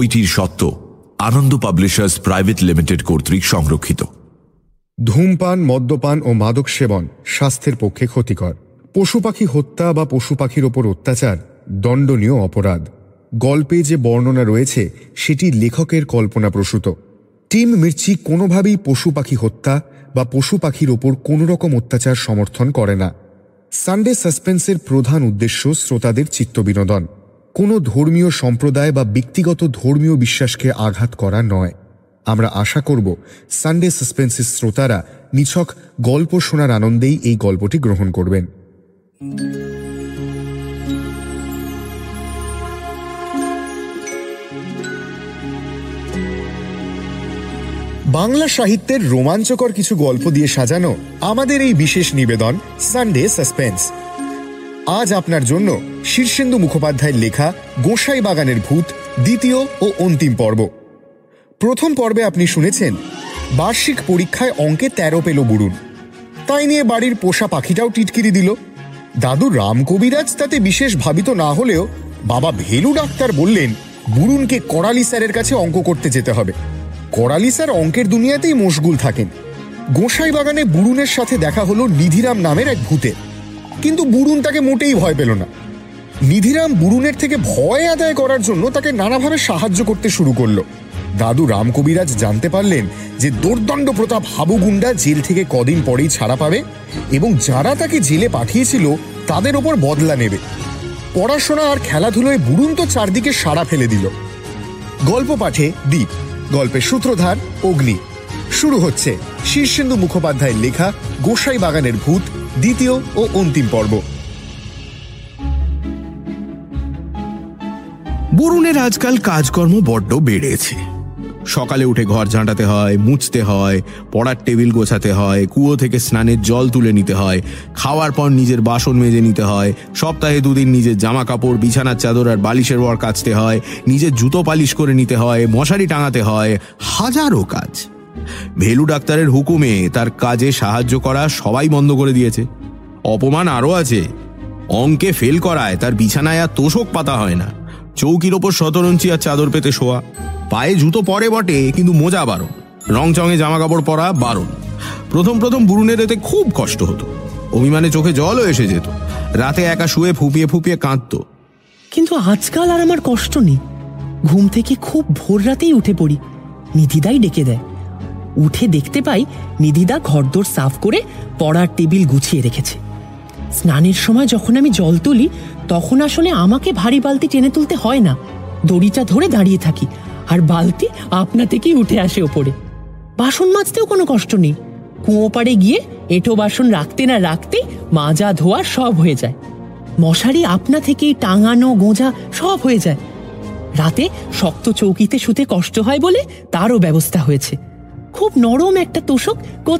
বইটির সত্য আনন্দ publishers private limited কর্তৃক সংরক্ষিত। ধূমপান, মদ্যপান ও মাদক সেবন স্বাস্থ্যের পক্ষে ক্ষতিকর। পশু পাখি হত্যা বা পশু পাখির ওপর অত্যাচার দণ্ডনীয় অপরাধ। গল্পে যে বর্ণনা রয়েছে, সেটি লেখকের কল্পনাপ্রসূত টিম মির্চি কোনোভাবেই পশু পাখি হত্যা বা পশু পাখির ওপর কোনো রকম অত্যাচার সমর্থন করে না। সানডে সাসপেন্সের প্রধান উদ্দেশ্য শ্রোতাদের চিত্তবিনোদন। কোনো ধর্মীয় সম্প্রদায় বা ব্যক্তিগত ধর্মীয় বিশ্বাসকে আঘাত করা নয়। আমরা আশা করব সানডে সাসপেন্সের শ্রোতারা নিছক গল্প শোনার আনন্দেই এই গল্পটি গ্রহণ করবেন। বাংলা সাহিত্যের রোমাঞ্চকর কিছু গল্প দিয়ে সাজানো আমাদের এই বিশেষ নিবেদন সানডে সাসপেন্স। আজ আপনার জন্য শীর্ষেন্দু মুখোপাধ্যায়ের লেখা গোসাই বাগানের ভূত দ্বিতীয় ও অন্তিম পর্ব। প্রথম পর্বে আপনি শুনেছেন, বার্ষিক পরীক্ষায় অঙ্কে তেরো পেল বুড়ুন তাই নিয়ে বাড়ির পোষা পাখিটাও টিটকিরি দিল। দাদু রাম কবিরাজ তাতে বিশেষ ভাবিত না হলেও বাবা ভেলু ডাক্তার বললেন বুড়ুনকে করালি স্যারের কাছে অঙ্ক করতে যেতে হবে। করালি স্যার অঙ্কের দুনিয়াতেই মশগুল থাকেন। গোসাই বাগানে বুড়ুনের সাথে দেখা হলো নিধিরাম নামের এক ভূতে। কিন্তু বুড়ুন তাকে মোটেই ভয় পেল না। নিধিরাম বুরুনের থেকে ভয় আদায় করার জন্য তাকে নানাভাবে সাহায্য করতে শুরু করল। দাদু রাম কবিরাজ জানতে পারলেন যে দোর্দণ্ড প্রতাপ হাবু গুন্ডা জেল থেকে কদিন পরেই ছাড়া পাবে এবং যারা তাকে জেলে পাঠিয়েছিল তাদের ওপর বদলা নেবে। পড়াশোনা আর খেলাধুলোয় বুরুন তো চারদিকে সাড়া ফেলে দিল। গল্প পাঠে দ্বীপ গল্পের সূত্রধার অগ্নি। শুরু হচ্ছে শীর্ষেন্দু মুখোপাধ্যায়ের লেখা গোসাই বাগানের ভূত, দ্বিতীয় ও অন্তিম পর্ব। বরুণের আজকাল কাজকর্ম বড্ড বেড়েছে। সকালে উঠে ঘর ঝাঁটাতে হয়, মুছতে হয়, পড়ার টেবিল গোছাতে হয়, কুয়ো থেকে স্নানের জল তুলে নিতে হয়, খাওয়ার পর নিজের বাসন মেজে নিতে হয়, সপ্তাহে দুদিন নিজের জামা কাপড় বিছানার চাদর আর বালিশের ওয়ার কাচতে হয়, নিজের জুতো পালিশ করে নিতে হয়, মশারি টাঙাতে হয়, হাজারো কাজ। ভেলু ডাক্তারের হুকুমে তার কাজে সাহায্য করা সবাই বন্ধ করে দিয়েছে। অপমান আরও আছে, অঙ্কে ফেল করায় তার বিছানায় আর তোষক পাতা হয় না। চৌকির ওপর শতরঞ্চি আর চাদর পেতে শোয়া। পায়ে জুতো পরে বটে, কিন্তু মোজা বারণ রং চঙে জামা কাপড় পরা বারণ প্রথম প্রথম বুরুনের এতে খুব কষ্ট হতো। অভিমানে চোখে জলও এসে যেত। রাতে একা শুয়ে ফুপিয়ে ফুপিয়ে কাঁদতো। কিন্তু আজকাল আর আমার কষ্ট নেই। ঘুম থেকে খুব ভোর রাতেই উঠে পড়ি। নিধিদাই ডেকে দেয়। উঠে দেখতে পাই নিধিদা ঘরদোর সাফ করে পড়ার টেবিল গুছিয়ে রেখেছে। স্নানের সময় যখন আমি জল তুলি, তখন আসলে আমাকে ভারী বালতি টেনে তুলতে হয় না। দড়িটা ধরে দাঁড়িয়ে থাকি, আর বালতি আপনা থেকেই উঠে আসে ওপরে। বাসন মাজতেও কোনো কষ্ট নেই। কুঁয়ো পাড়ে গিয়ে এঁটো বাসন রাখতে না রাখতেই মাজা ধোয়া সব হয়ে যায়। মশারি আপনা থেকেই টাঙানো গোঁজা সব হয়ে যায়। রাতে শক্ত চৌকিতে শুতে কষ্ট হয় বলে তারও ব্যবস্থা হয়েছে। খুব নরম একটা তোষক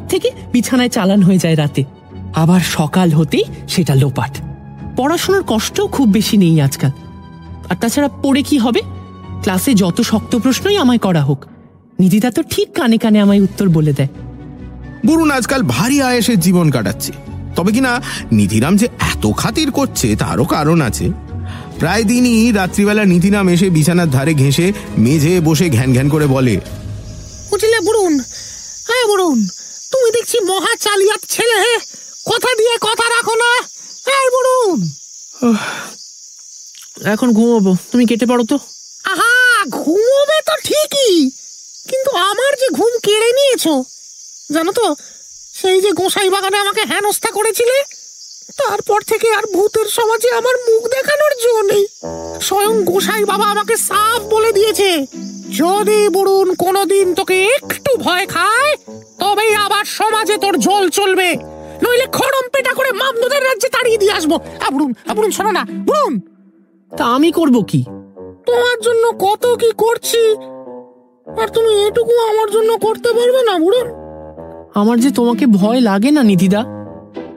থেকে বিছানায় চালান হয়ে যায় রাতে। আবার সকাল হতেই সেটা লোপাট। পড়াশোনার কষ্ট খুব বেশি নেই আজকাল। আর তাছাড়া পড়ে কি হবে? ক্লাসে যত শক্ত প্রশ্নই আমায় করা হোক নিধিদা তো ঠিক কানে কানে আমায় উত্তর বলে দেয়। বরুণ আজকাল ভারী আয়েসের জীবন কাটাচ্ছে। তবে কিনা নিধিরাম যে এত খাতির করছে তারও কারণ আছে। প্রায় দিনই রাত্রিবেলা নিধিরাম এসে বিছানার ধারে ঘেঁষে মেঝে বসে ঘ্যান ঘ্যান করে বলে বুঝলে বুড়ুন হ্যাঁ বুড়ুন তুমি দেখছি মহা চালিয়াত ছেলে কথা দিয়ে কথা রাখো না? হ্যাঁ বুড়ুন এখন ঘুমাবো। তুমি কেটে পড়ো তো। আহা ঘুমোবে তো ঠিকই কিন্তু আমার যে ঘুম কেড়ে নিয়েছো জানো তো সেই যে গোসাই বাগানে আমাকে হেনস্থা করেছিলে তারপর থেকে আর ভূতের সমাজে আমার মুখ দেখানোর জো নেই। স্বয়ং গোসাই বাবা আমাকে সাফ বলে দিয়েছে যদি বুড়ুন কোনোদিন তোকে একটু ভয় খায় তবেই আবার সমাজে তোর জল চলবে। নইলে খড়ম পেটা করে মামদুদের রাজ্যে তাড়িয়ে দিয়ে আসব। বুড়ুন বুড়ুন শোনো না বুড়ুন তা আমি করব কি? তোমার জন্য কত কি করছি, আর তুমি এটুকু আমার জন্য করতে পারবে না বুড়ুন আমার যে তোমাকে ভয় লাগে না, নিধিদা,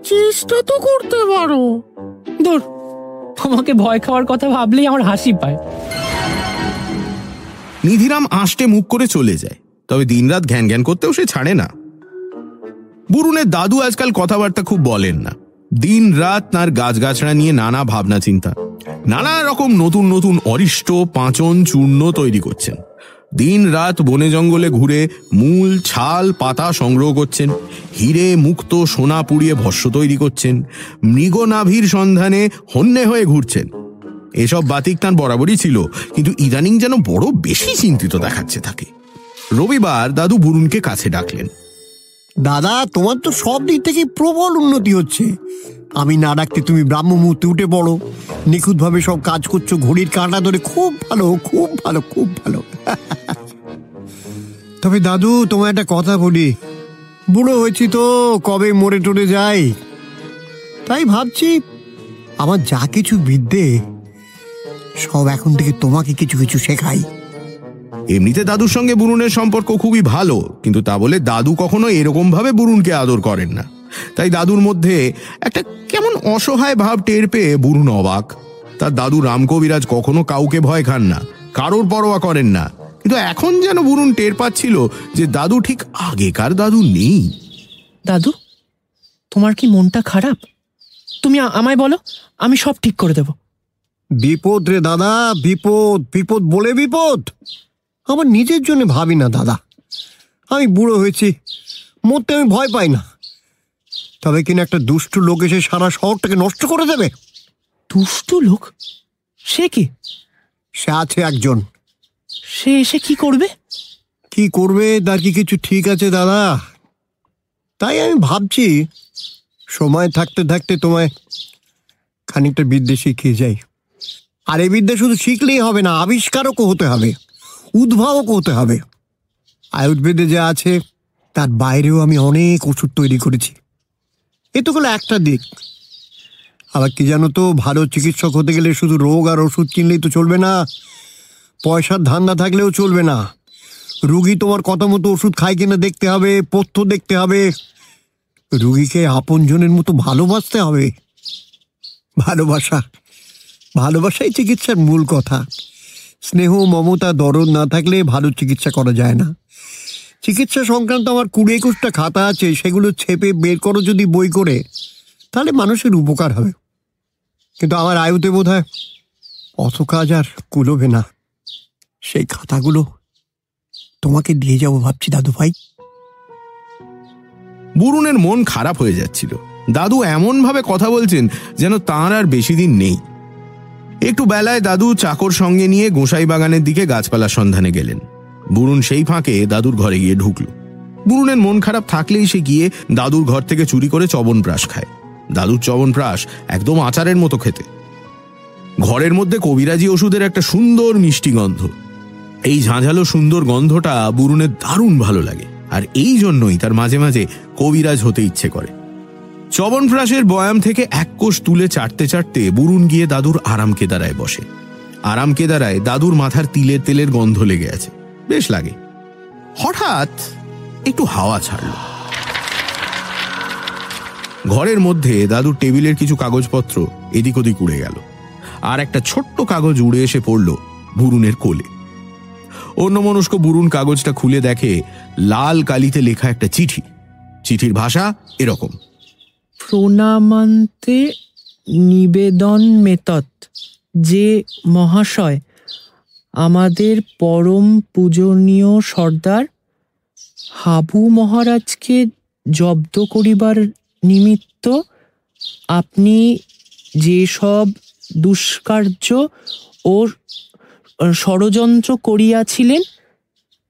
চেষ্টা তো করতে পারো। দূর তোমাকে ভয় খাওয়ার কথা ভাবলেই আমার হাসি পায়। নিধিরাম আষ্টে মুখ করে চলে যায়, তবে দিনরাত ঘ্যান ঘ্যান করতেও সে ছাড়ে না। বুরুনের দাদু আজকাল কথাবার্তা খুব বলেন না। দিন রাত তার গাছগাছড়া নিয়ে নানা ভাবনা চিন্তা। নানা রকম নতুন নতুন অরিষ্ট, পাঁচন, চূর্ণ তৈরি করছেন। দিন রাত বনে জঙ্গলে ঘুরে মূল, ছাল, পাতা সংগ্রহ করছেন। হিরে, মুক্ত, সোনা পুড়িয়ে ভস্য তৈরি করছেন। মৃগনাভির সন্ধানে হন্যে হয়ে ঘুরছেন। এসব বাতিক তার বরাবরই ছিল, কিন্তু ইদানিং যেন বড় বেশি চিন্তিত দেখাচ্ছে তাকে। রবিবার দাদু বুরুনকে কাছে ডাকলেন। দাদা, তোমার তো সব দিক থেকে প্রবল উন্নতি হচ্ছে। আমি না ডাকতে তুমি ব্রাহ্ম মুহূর্তে উঠে পড়ো। নিখুঁতভাবে সব কাজ করছ, ঘড়ির কাঁটা ধরে খুব ভালো খুব ভালো খুব ভালো। তবে দাদু তোমার একটা কথা বলি। বুড়ো হয়েছি তো, কবে মরে টরে যাই? তাই ভাবছি, আমার যা কিছু বিদ্যে, সব এখন থেকে তোমাকে কিছু কিছু শেখাই। এমনিতে দাদুর সঙ্গে বুরুনের সম্পর্ক খুবই ভালো কিন্তু তা বলে দাদু কখনো এরকম ভাবে বুরুনকে আদর করেন না। তাই দাদুর মধ্যে একটা কেমন অসহায় ভাব টের পেয়ে বুরুন অবাক। তার দাদু রামকবিরাজ কখনো কাউকে ভয় খান না কারোর পরোয়া করেন না। কিন্তু এখন যেন বুরুন টের পাচ্ছিল যে দাদু ঠিক আগেকার দাদু নেই। দাদু তোমার কি মনটা খারাপ? তুমি আমায় বলো আমি সব ঠিক করে দেব। বিপদ রে দাদা বিপদ বিপদ বলে বিপদ? আমার নিজের জন্য ভাবি না দাদা। আমি বুড়ো হয়েছি মরতে আমি ভয় পাই না। তবে কিনা একটা দুষ্টু লোক এসে সারা শহরটাকে নষ্ট করে দেবে? দুষ্টু লোক? সে কি? সে আছে একজন। সে এসে কি করবে? কি করবে তার কি কিছু ঠিক আছে দাদা? তাই আমি ভাবছি সময় থাকতে থাকতে তোমায় খানিকটা বিদ্যে শিখিয়ে যাই। আর এই বিদ্যা শুধু শিখলেই হবে না আবিষ্কারকও হতে হবে। উদ্ভাবক হতে হবে। আয়ুর্বেদে যা আছে, তার বাইরেও আমি অনেক ওষুধ তৈরি করেছি। এ তো হলো একটা দিক। আবার কি জানো তো, ভালো চিকিৎসক হতে গেলে শুধু রোগ আর ওষুধ কিনলেই তো চলবে না, পয়সার ধান্দা থাকলেও চলবে না। রুগী তোমার কথা মতো ওষুধ খায় কিনা দেখতে হবে, পথ্য দেখতে হবে। রুগীকে আপনজনের মতো ভালোবাসতে হবে। ভালোবাসা, ভালোবাসাই চিকিৎসার মূল কথা। স্নেহ, মমতা, দরদ না থাকলে ভালো চিকিৎসা করা যায় না। চিকিৎসা সংক্রান্ত আমার কুড়ি একুশটা খাতা আছে, সেগুলো ছেপে বের করো যদি বই করে, তাহলে মানুষের উপকার হবে। কিন্তু আমার আয়ুতে বোধ হয় অত কাজ আর কুলোবে না। সেই খাতাগুলো তোমাকে দিয়ে যাব ভাবছি দাদু ভাই বুরুনের মন খারাপ হয়ে যাচ্ছিল। দাদু এমন ভাবে কথা বলছেন যেন তাঁর আর বেশি দিন নেই। একটু বেলায় দাদু চাকর সঙ্গে নিয়ে গোসাই বাগানের দিকে গাছপালার সন্ধানে গেলেন। বুরুন সেই ফাঁকে দাদুর ঘরে গিয়ে ঢুকল। বুরুনের মন খারাপ থাকলেই সে গিয়ে দাদুর ঘর থেকে চুরি করে চবনপ্রাশ খায়। দাদুর চবনপ্রাশ একদম আচারের মতো খেতে। ঘরের মধ্যে কবিরাজি ওষুধের একটা সুন্দর মিষ্টি গন্ধ। এই ঝাঁঝালো সুন্দর গন্ধটা বুরুনের দারুণ ভালো লাগে। আর এই জন্যই তার মাঝে মাঝে কবিরাজ হতে ইচ্ছে করে। চবনপ্রাসের বয়াম থেকে এক কোষ তুলে চাটতে চাটতে বুরুন গিয়ে দাদুর আরাম কেদারায় বসে। আরাম কেদারায় দাদুর মাথার তিলের তেলের গন্ধ লেগে আছে। বেশ লাগে। হঠাৎ একটু হাওয়া ছাড়ল। ঘরের মধ্যে দাদুর টেবিলের কিছু কাগজপত্র এদিক ওদিক উড়ে গেল। আর একটা ছোট্ট কাগজ উড়ে এসে পড়ল বুরুনের কোলে। অন্যমনস্ক বুরুন কাগজটা খুলে দেখে লাল কালিতে লেখা একটা চিঠি। চিঠির ভাষা এরকম। প্রণামান্তে নিবেদন মেতত যে মহাশয়, আমাদের পরম পূজনীয় সর্দার হাবু মহারাজকে জব্দ করিবার নিমিত্ত আপনি যেসব দুষ্কার্য ও ষড়যন্ত্র করিয়াছিলেন,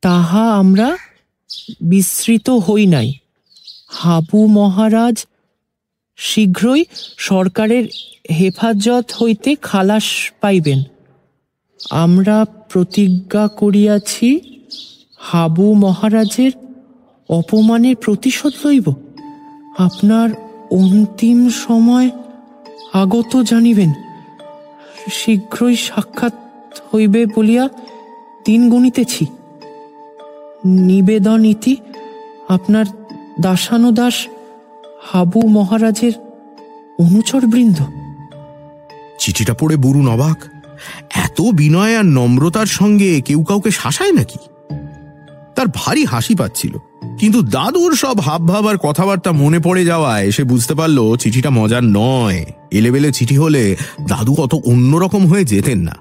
তাহা আমরা বিস্মৃত হই নাই। হাবু মহারাজ শীঘ্রই সরকারের হেফাজত হইতে খালাস পাইবেন। আমরা প্রতিজ্ঞা করিয়াছি, হাবু মহারাজের অপমানের প্রতিশোধ লইব। আপনার অন্তিম সময় আগত জানিবেন। শীঘ্রই সাক্ষাৎ হইবে বলিয়া দিন গণিতেছি। নিবেদন ইতি আপনার দাসানুদাস হাবু মহারাজের অনুচর বৃন্দ। চিঠিটা পড়ে বুরুন অবাক। এত বিনয় আর নম্রতার সঙ্গে কেউ কাউকে শাসায় নাকি? তার ভারী হাসি পাচ্ছিল। কিন্তু দাদুর সব হাবভাব আর কথাবার্তা মনে পড়ে যাওয়ায় সে বুঝতে পারল চিঠিটা মজার নয়। এলেবেলে চিঠি হলে দাদু অত অন্যরকম হয়ে যেতেন না।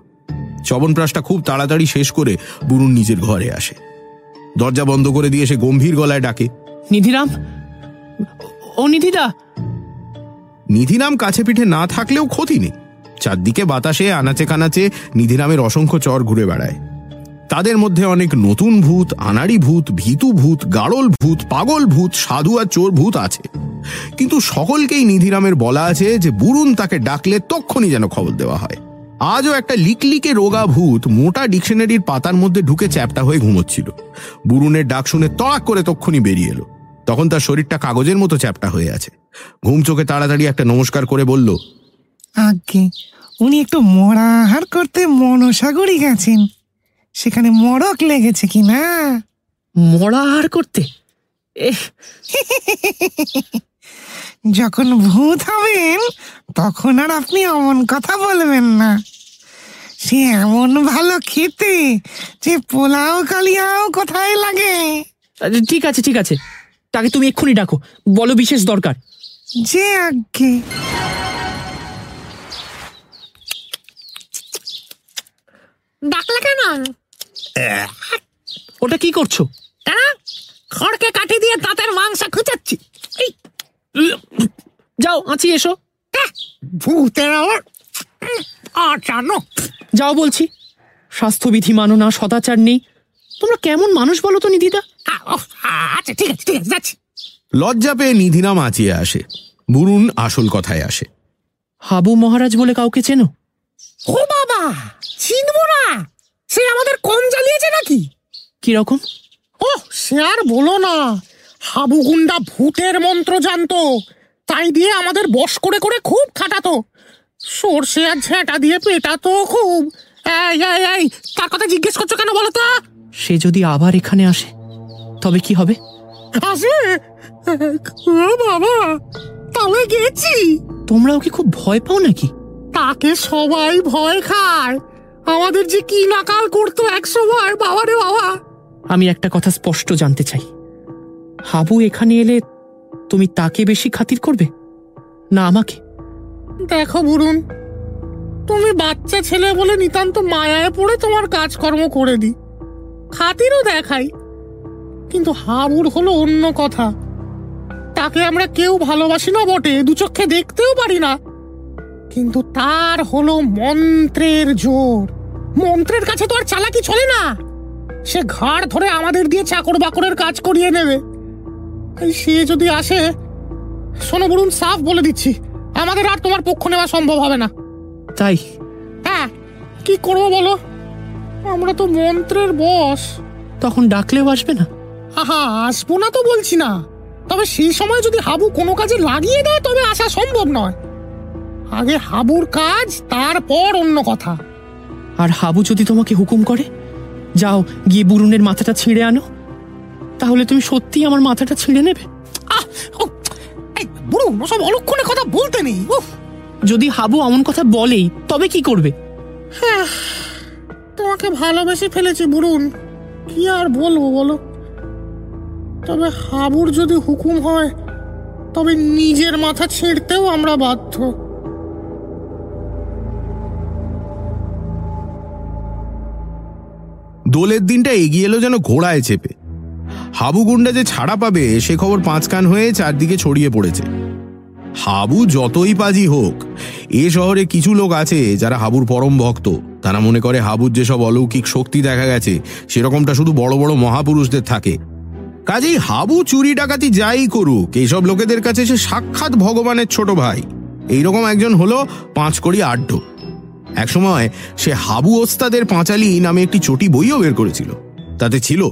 চবনপ্রাসটা খুব তাড়াতাড়ি শেষ করে বুরুন নিজের ঘরে আসে। দরজা বন্ধ করে দিয়ে সে গম্ভীর গলায় ডাকে নিধিরাম ও নিধিদা। নিধিরাম কাছে পিঠে না থাকলেও ক্ষতি নেই। চারদিকে বাতাসে, আনাচে কানাচে নিধিরামের অসংখ্য চর ঘুরে বেড়ায়। তাদের মধ্যে অনেক নতুন ভূত, আনাড়ি ভূত, ভীতু ভূত গাড়ল ভূত, পাগল ভূত, সাধু আর চোর ভূত আছে। কিন্তু সকলকেই নিধিরামের বলা আছে যে বুরুন তাকে ডাকলে তক্ষণই যেন খবর দেওয়া হয়। আজও একটা লিকলিকে রোগা ভূত মোটা ডিকশনারির পাতার মধ্যে ঢুকে চ্যাপটা হয়ে ঘুমোচ্ছিল। বুরুনের ডাক শুনে তড়াক করে তক্ষুনি বেরিয়ে এলো। তখন তার শরীরটা কাগজের মতো চ্যাপটা হয়ে আছে। ঘুম চোখে তাড়াতাড়ি একটা নমস্কার করে বলল আগে উনি একটু মরাহার করতে মনসাগরই গেছেন। সেখানে মরক লেগেছে কি না? মরা আহার করতে? এহ। যখন ভূত হবেন তখন আর আপনি অমন কথা বলবেন না। সে এমন ভালো খেতে যে পোলাও কালিয়াও কোথায় লাগে? আচ্ছা, ঠিক আছে ঠিক আছে। তাকে তুমি এক্ষুনি ডাকো। বলো বিশেষ দরকার। যে আগে। ডাকলে কেন? ওটা কি করছ? কেন? খড়কে কাটি দিয়ে দাঁতের মাংস খুঁচাচ্ছি। এই যাও আঁচি এসো। আহ, ভূতের আবার আচানো যাও বলছি। স্বাস্থ্যবিধি মানো না সদাচার নেই। তোমরা কেমন মানুষ বলো তো নিধিদা? আচ্ছা ঠিক আছে ঠিক আছে যাচ্ছি। লজ্জা পেয়ে নিধিরাম আঁচিয়ে আসে। বুরুন আসল কথায় আসে। হাবু মহারাজ বলে কাউকে চেনো? ও বাবা চিনবো না। সে আমাদের কম জ্বালিয়েছে নাকি? কীরকম ও সে আর বলো না। হাবু গুন্ডা ভূতের মন্ত্র জানতো। তাই দিয়ে আমাদের বশ করে করে খুব খাটাতো। সর্ষে আর ঝেঁটা দিয়ে পেটাতো খুব। এই এই এই তার কথা জিজ্ঞেস করছ কেন বলো তো? সে যদি আবার এখানে আসে? তবে কি হবে? আসে। বাবা তবে গেছি। তোমরাও কি খুব ভয় পাও নাকি? তাকে সবাই ভয় খায়। আমাদের যে কি নাকাল করতো এক সময় বাবা রে বাবা। আমি একটা কথা স্পষ্ট জানতে চাই। হাবু এখানে এলে তুমি তাকে বেশি খাতির করবে? না আমাকে? দেখো বুরুন তুমি বাচ্চা ছেলে বলে নিতান্ত মায়ায় পড়ে তোমার কাজকর্ম করে দি খাতিরও দেখাই কিন্তু হাবুর হলো অন্য কথা। তাকে আমরা কেউ ভালোবাসি না বটে দু চোখে দেখতেও পারি না। কিন্তু তার হলো মন্ত্রের জোর। মন্ত্রের কাছে তো আর চালাকি চলে না। সে ঘাড় ধরে আমাদের দিয়ে চাকর বাকরের কাজ করিয়ে নেবে। সে যদি আসে শোনো বলুন সাফ বলে দিচ্ছি আমাদের আর তোমার পক্ষ নেওয়া সম্ভব হবে না। তাই? হ্যাঁ কি করব বলো? আমরা তো মন্ত্রের বস। তখন ডাকলেও আসবে না? আহা আসব না তো বলছি না। তবে সেই সময় যদি হাবু কোনো কাজে লাগিয়ে দেয় তবে আসা সম্ভব নয়। আগে হাবুর কাজ তারপর অন্য কথা। আর হাবু যদি তোমাকে হুকুম করে যাও গিয়ে বুরুনের মাথাটা ছিঁড়ে আনো। তাহলে তুমি সত্যি আমার মাথাটা ছিঁড়ে নেবে? বুড়ো সব অলক্ষণে কথা বলতে নেই যদি হাবু এমন কথা বলেই তবে কি করবে? হ্যাঁ, তোমাকে ভালোবেসে ফেলেছি বুড়ুন কি আর বলব বলো? তবে হাবুর যদি হুকুম হয়, তবে নিজের মাথা ছিঁড়তেও আমরা বাধ্য। দোলের দিনটা এগিয়ে এলো যেন ঘোড়ায় চেপে। হাবু গুন্ডা যে ছাড়া পাবে, সে খবর পাঁচ কান হয়ে চারদিকে ছড়িয়ে পড়েছে। হাবু যতই পাজি হোক, এ শহরে কিছু লোক আছে যারা হাবুর পরম ভক্ত। তারা মনে করে হাবুর যেসব অলৌকিক শক্তি দেখা গেছে, সেরকমটা শুধু বড় বড় মহাপুরুষদের থাকে। কাজেই হাবু চুরি ডাকাতি যাই করুক, এইসব লোকেদের কাছে সে সাক্ষাৎ ভগবানের ছোট ভাই। এইরকম একজন হলো পাঁচকড়ি আড্ড। একসময় সে হাবু ওস্তাদের পাঁচালি নামে একটি চটি বইও বের করেছিল। তাতে ছিল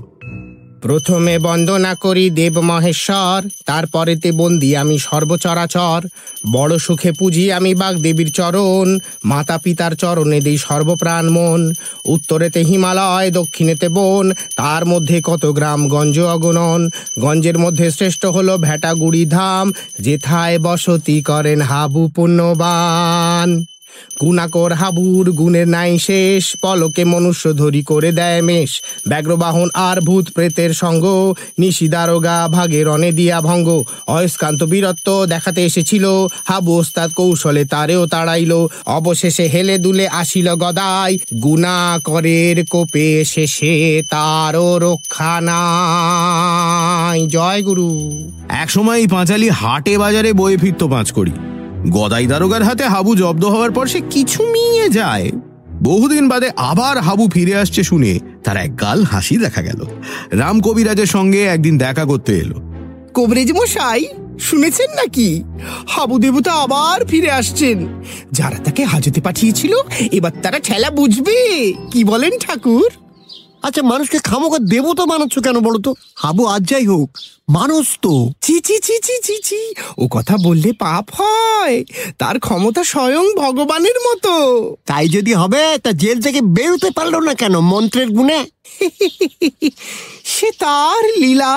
প্রথমে বন্দনা করি দেব মহেশ্বর তারপরেতে বন্দি আমি সর্বচরাচর। বড় সুখে পুজি আমি বাগদেবীর চরণ মাতা পিতার চরণে দেই সর্বপ্রাণ মন। উত্তরেতে হিমালয় দক্ষিণেতে বন, তার মধ্যে কত গ্রাম গঞ্জ অগণন। গঞ্জের মধ্যে শ্রেষ্ঠ হলো ভেটাগুড়ি ধাম, যেথায় বসতি করেন হাবু পুণ্যবান। গুণাকর হাবুর, গুণের নাই শেষ। পলকে মনুষ্য ধরি করে দেয় মেষ। ব্যাঘ্রবাহন আর ভূত প্রেতের সঙ্গ। নিশি দারোগা ভাগে রনে দিয়া ভঙ্গ। অয়স্কান্ত বীরত্ব দেখাতে এসেছিল। হাবু ওস্তাদ কৌশলে তারেও তাড়াইল। অবশেষে হেলে দুলে আসিল গদাই। গুণাকরের কোপে শেষে তারও রক্ষা নাই। জয় গুরু। একসময় পাঁচালি হাটে বাজারে বয়ে ফিরত পাঁচ করি গদাই দারোগার হাতে হাবু জব্দ হওয়ার পর সে কিছু মিয়ে যায়। বহুদিন বাদে আবার হাবু ফিরে আসছে শুনে তার এক গাল হাসি দেখা গেল। রাম কবিরাজের সঙ্গে একদিন দেখা করতে এলো। কবরেজ মশাই, শুনেছেন নাকি? হাবু দেবতা আবার ফিরে আসছেন। যারা তাকে হাজতে পাঠিয়েছিল, এবার তারা ঠেলা বুঝবে। কি বলেন ঠাকুর? আচ্ছা মানুষকে খামোকা দেবতা বানাচ্ছ কেন বলো তো হাবু, আজ যাই হোক, মানুষ তো। চি চি চি চি চি চি ও কথা বললে পাপ হয়। তার ক্ষমতা স্বয়ং ভগবানের মতো। তাই যদি হবে, তা জেল থেকে বেরোতে পারল না কেন মন্ত্রের গুণে? সে তার লীলা।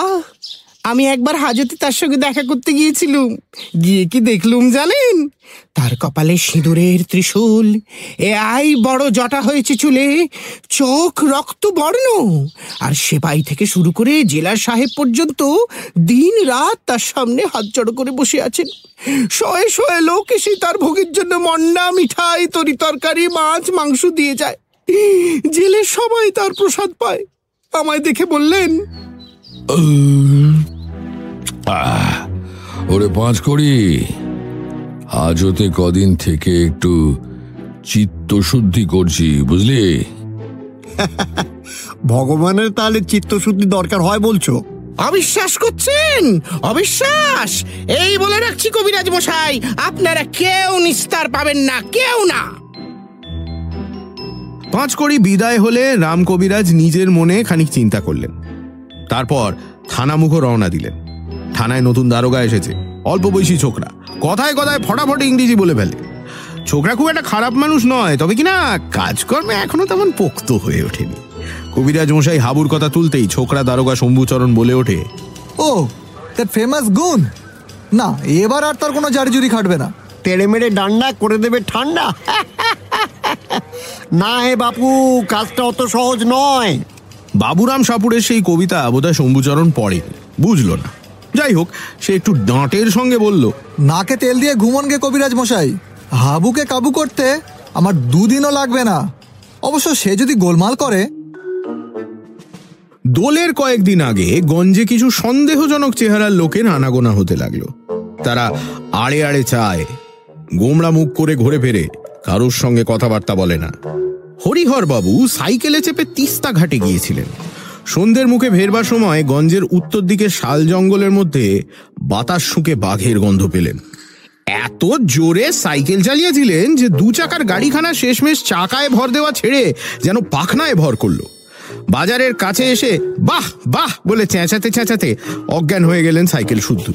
আমি একবার হাজতে তার সঙ্গে দেখা করতে গিয়েছিলুম। গিয়ে কি দেখলুম জানেন? তার কপালে সিঁদুরের ত্রিশূল। এ আই বড় জটা হয়েছে চুলে। চোখ রক্ত বর্ণ আর সেপাই থেকে শুরু করে জেলার সাহেব পর্যন্ত দিন রাত তার সামনে হাত জড়ো করে বসে আছেন। শয়ে শয়ে লোক এসে তার ভোগের জন্য মন্ডা মিঠাই, তরি তরকারি, মাছ, মাংস দিয়ে যায়। জেলের সবাই তার প্রসাদ পায়। আমায় দেখে বললেন ওরে পাঁচ করি। আজ হতে কদিন থেকে একটু চিত্তশুদ্ধি করছি বুঝলি? ভগবানের তাহলে চিত্তশুদ্ধি দরকার হয় বলছো? অবিশ্বাস করছেন? অবিশ্বাস! এই বলে রাখছি কবিরাজ মশাই আপনারা কেউ নিস্তার পাবেন না কেউ না। পাঁচ কড়ি বিদায় হলে রাম কবিরাজ নিজের মনে খানিক চিন্তা করলেন। তারপর থানামুখো রওনা দিলেন। থানায় নতুন দারোগা এসেছে। অল্প বয়সী ছোকরা। কথায় কথায় ফটাফট ইংরেজি বলে ফেলে। ছোকরা খুব একটা খারাপ মানুষ নয়, তবে কিনা কাজকর্মে এখনও তেমন পোক্ত হয়ে ওঠেনি। কবিরাজ মশাই হাবুর কথা তুলতেই ছোকরা দারোগা শম্ভুচরণ বলে ওঠে, ও দ্যাট ফেমাস গুণ না, এবার আর তার কোনো জারিজুরি খাটবে না। তেড়ে মেরে ডান্ডা করে দেবে ঠান্ডা। না হে বাপু, কাজটা অত সহজ নয়। বাবুরাম সাপুরের সেই কবিতা বোধহয় শম্ভুচরণ পড়ে। বুঝলো না। যাই হোক সে একটু ডাঁটের সঙ্গে বলল নাকে তেল দিয়ে ঘুমন গে কবিরাজ মশাই। হাবুকে কাবু করতে আমার দুদিনও লাগবে না। অবশ্য সে যদি গোলমাল করে। দোলের কয়েকদিন আগে গঞ্জে কিছু সন্দেহজনক চেহারার লোকের আনাগোনা হতে লাগল। তারা আড়ে আড়ে চায় গোমড়া মুখ করে ঘুরে ফেরে কারোর সঙ্গে কথাবার্তা বলে না। হরিহর বাবু সাইকেলে চেপে তিস্তা ঘাটে গিয়েছিলেন। সন্ধ্যের মুখে ফেরবার সময় গঞ্জের উত্তর দিকে শাল জঙ্গলের মধ্যে বাতাস শুকে বাঘের গন্ধ পেলেন। এত জোরে সাইকেল চালিয়েছিলেন যে দু চাকার গাড়িখানা শেষমেশ চাকায় ভর দেওয়া ছেড়ে যেন পাখনায় ভর করল। বাজারের কাছে এসে বাহ বাহ বলে চেঁচাতে চেঁচাতে অজ্ঞান হয়ে গেলেন সাইকেল শুদ্ধ।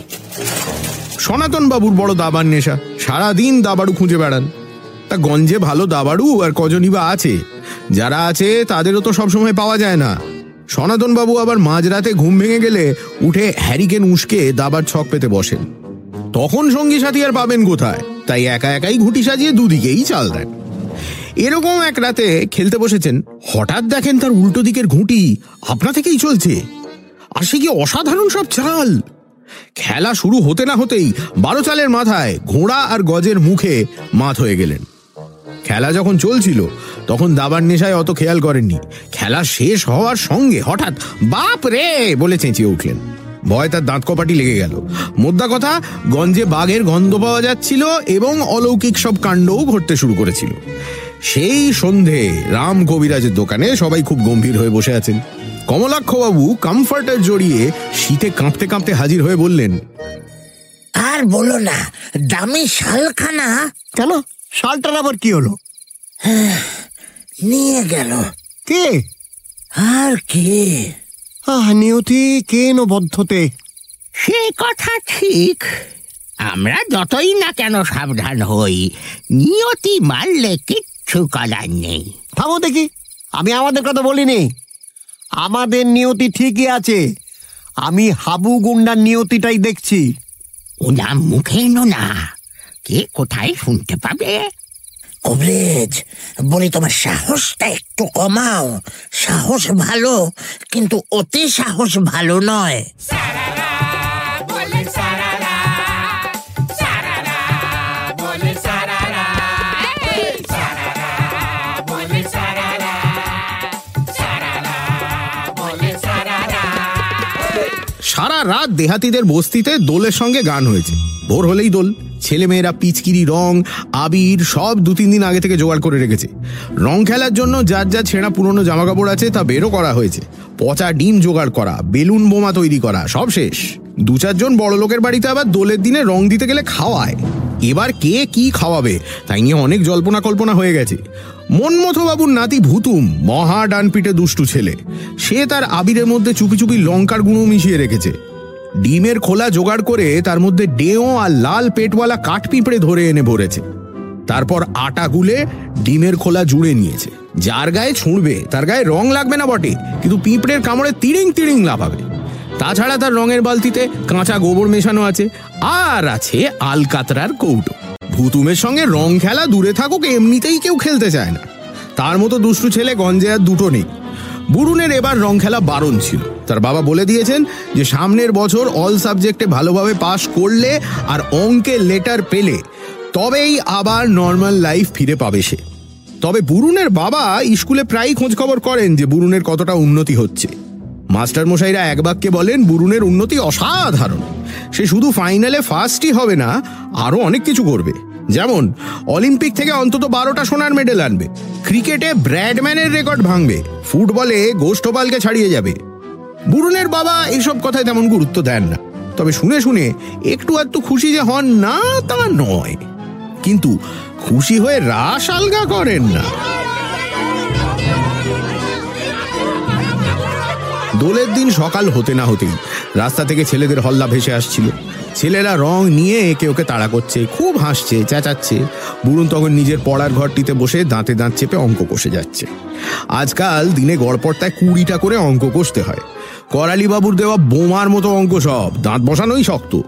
সনাতন বাবুর বড় দাবার নেশা সারাদিন দাবাড়ু খুঁজে বেড়ান। তা গঞ্জে ভালো দাবাড়ু আর কজনই বা আছে? যারা আছে, তাদেরও তো সবসময় পাওয়া যায় না। সনাতন বাবু আবার মাঝরাতে ঘুম ভেঙে গেলে উঠে হ্যারিকেন উস্কে দাবার ছক পেতে বসেন। তখন সঙ্গী সাথী আর পাবেন কোথায়? তাই একা একাই ঘুটি সাজিয়ে দুদিকেই চাল দেন। এরকম এক রাতে খেলতে বসেছেন। হঠাৎ দেখেন তার উল্টো দিকের ঘুঁটি আপনা থেকেই চলছে। আর সে কি অসাধারণ সব চাল! খেলা শুরু হতে না হতেই বারো চালের মাথায় ঘোড়া আর গজের মুখে মাত হয়ে গেলেন। খেলা যখন চলছিল তখন দাবার নেশায় অত খেয়াল করেননি। খেলা শেষ হওয়ার সঙ্গে হঠাৎ বাপ রে! বলে চেঁচিয়ে উঠলেন। ভয় তার দাঁত কপাটি লেগে গেল। মোদ্দা কথা গঞ্জে বাঘের গন্ধ পাওয়া যাচ্ছিল এবং অলৌকিক সব কাণ্ডও ঘটতে শুরু করেছিল। সেই সন্ধে রাম কবিরাজের দোকানে সবাই খুব গম্ভীর হয়ে বসে আছেন। কমলাক্ষবাবু কমফর্টার জড়িয়ে শীতে কাঁপতে কাঁপতে হাজির হয়ে বললেন আর বলো না দামি শালখানা? কেন? শালটার আবার কি হলো? নিয়ে গেল। কে? আর কে? আহ নিয়তি কেন বদ্ধতে? সে কথা ঠিক। আমরা যতই না কেন সাবধান হই নিয়তি মারলে কিচ্ছু করার নেই। থামো দেখি আমি আমাদের কথা বলিনি। আমাদের নিয়তি ঠিকই আছে। আমি হাবু গুন্ডার নিয়তিটাই দেখছি। ও নাম মুখে না কে? কোথায় শুনতে পাবে? কবরেজ বলি তোমার সাহসটা একটু কমাও। সাহস ভালো কিন্তু অতি সাহস ভালো নয়। সারা রাত দেহাতিদের বস্তিতে দোলের সঙ্গে গান হয়েছে। ভোর হলেই দোল। ছেলেমেয়েরা পিচকিরি, রং, আবির সব দু তিন দিন আগে থেকে জোগাড় করে রেখেছে। রং খেলার জন্য যার যা ছেঁড়া পুরনো জামা কাপড় আছে তা বেরো করা হয়েছে। পচা ডিম জোগাড় করা, বেলুন বোমা তৈরি করা, সব শেষ। দু চারজন বড় লোকের বাড়িতে আবার দোলের দিনে রং দিতে গেলে খাওয়ায়। এবার কে কি খাওয়াবে তাই নিয়ে অনেক জল্পনা কল্পনা হয়ে গেছে। মনমথ বাবুর নাতি ভুতুম মহা ডানপিটে দুষ্টু ছেলে। সে তার আবিরের মধ্যে চুপি চুপি লঙ্কার গুঁড়ো মিশিয়ে রেখেছে। ডিমের খোলা জোগাড় করে তার মধ্যে ডেও আর লাল পেটওয়ালা কাঠ পিঁপড়ে ধরে এনে ভরেছে। তারপর আটা গুলে ডিমের খোলা জুড়ে নিয়েছে। যার গায়ে ছুঁড়বে, তার গায়ে রং লাগবে না বটে, কিন্তু পিঁপড়ের কামড়ে তিড়িং তিড়িং লাফাবে তাছাড়া তার রঙের বালতিতে কাঁচা গোবর মেশানো আছে, আর আছে আলকাতরার কৌটো। ভুতুমের সঙ্গে রং খেলা দূরে থাকুক, এমনিতেই কেউ খেলতে চায় না। তার মতো দুষ্টু ছেলে গঞ্জে আর দুটো নেই। বুরুনের এবার রং খেলা বারণ ছিল। তার বাবা বলে দিয়েছেন যে, সামনের বছর অল সাবজেক্টে ভালোভাবে পাশ করলে আর অঙ্কে লেটার পেলে, তবেই আবার নর্মাল লাইফ ফিরে পাবে সে। তবে বুরুনের বাবা স্কুলে প্রায়ই খোঁজ খবর করেন যে, বুরুনের কতটা উন্নতি হচ্ছে। মাস্টার মশাইরা এক বাক্যে বলেন, বুরুনের উন্নতি অসাধারণ। সে শুধু ফাইনালে ফার্স্টই হবে না, আরও অনেক কিছু করবে। যেমন, অলিম্পিক থেকে অন্তত বারোটা সোনার মেডেল আনবে। ক্রিকেটে ব্র্যাডম্যানের রেকর্ড ভাঙবে। ফুটবলে গোষ্ঠপালকে ছাড়িয়ে যাবে। বুরুনের বাবা এইসব কথায় তেমন গুরুত্ব দেন না। তবে শুনে শুনে একটু একটু খুশি যে হন না তা নয়। কিন্তু খুশি হয়ে রাস আলগা করেন না। দোলের দিন সকাল হতে না হতেই রাস্তা থেকে ছেলেদের হল্লা ভেসে আসছিল। ছেলেরা রং নিয়ে একে ওকে তাড়া করছে, খুব হাসছে, চেঁচাচ্ছে। বুড়ুন তখন নিজের পড়ার ঘরটিতে বসে দাঁতে দাঁত চেপে অঙ্ক কষে যাচ্ছে। আজকাল দিনে গড়পড়তায় কুড়িটা করে অঙ্ক কষতে হয়। করালি বাবুর দেওয়া বোমার মতো অঙ্ক সব, দাঁত বসানোই শক্ত।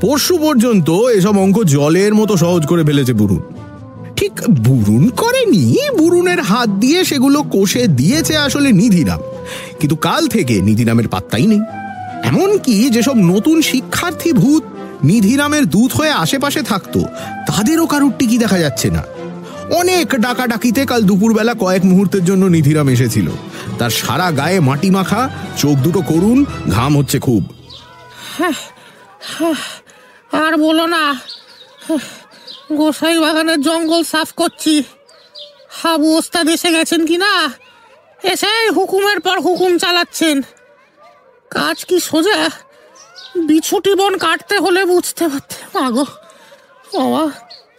পরশু পর্যন্ত এসব অঙ্ক জলের মতো সহজ করে ফেলেছে বুড়ুন। ঠিক বুরুন করেনি? বুরুনের হাত দিয়ে সেগুলো কষে দিয়েছে আসলে নিধিরাম। কিন্তু কাল থেকে নিধিরামের পাত্তাই নেই। এমনকি যেসব নতুন শিক্ষার্থী ভূত নিধিরামের দূত হয়ে আশেপাশে থাকতো, তাদেরও কারুর টিকি দেখা যাচ্ছে না। অনেক ডাকাডাকিতে কাল দুপুরবেলা কয়েক মুহূর্তের জন্য নিধিরাম এসেছিল। তার সারা গায়ে মাটি মাখা, চোখ দুটো করুন ঘাম হচ্ছে খুব। আর বলো না। গোসাই বাগানের জঙ্গল সাফ করছি। হাবু ওস্তাদ এসে গেছেন কি না? এসে হুকুমের পর হুকুম চালাচ্ছেন। কাজ কি সোজা? বিছুটি বন কাটতে হলে বুঝতে পারতে। মাগো বাবা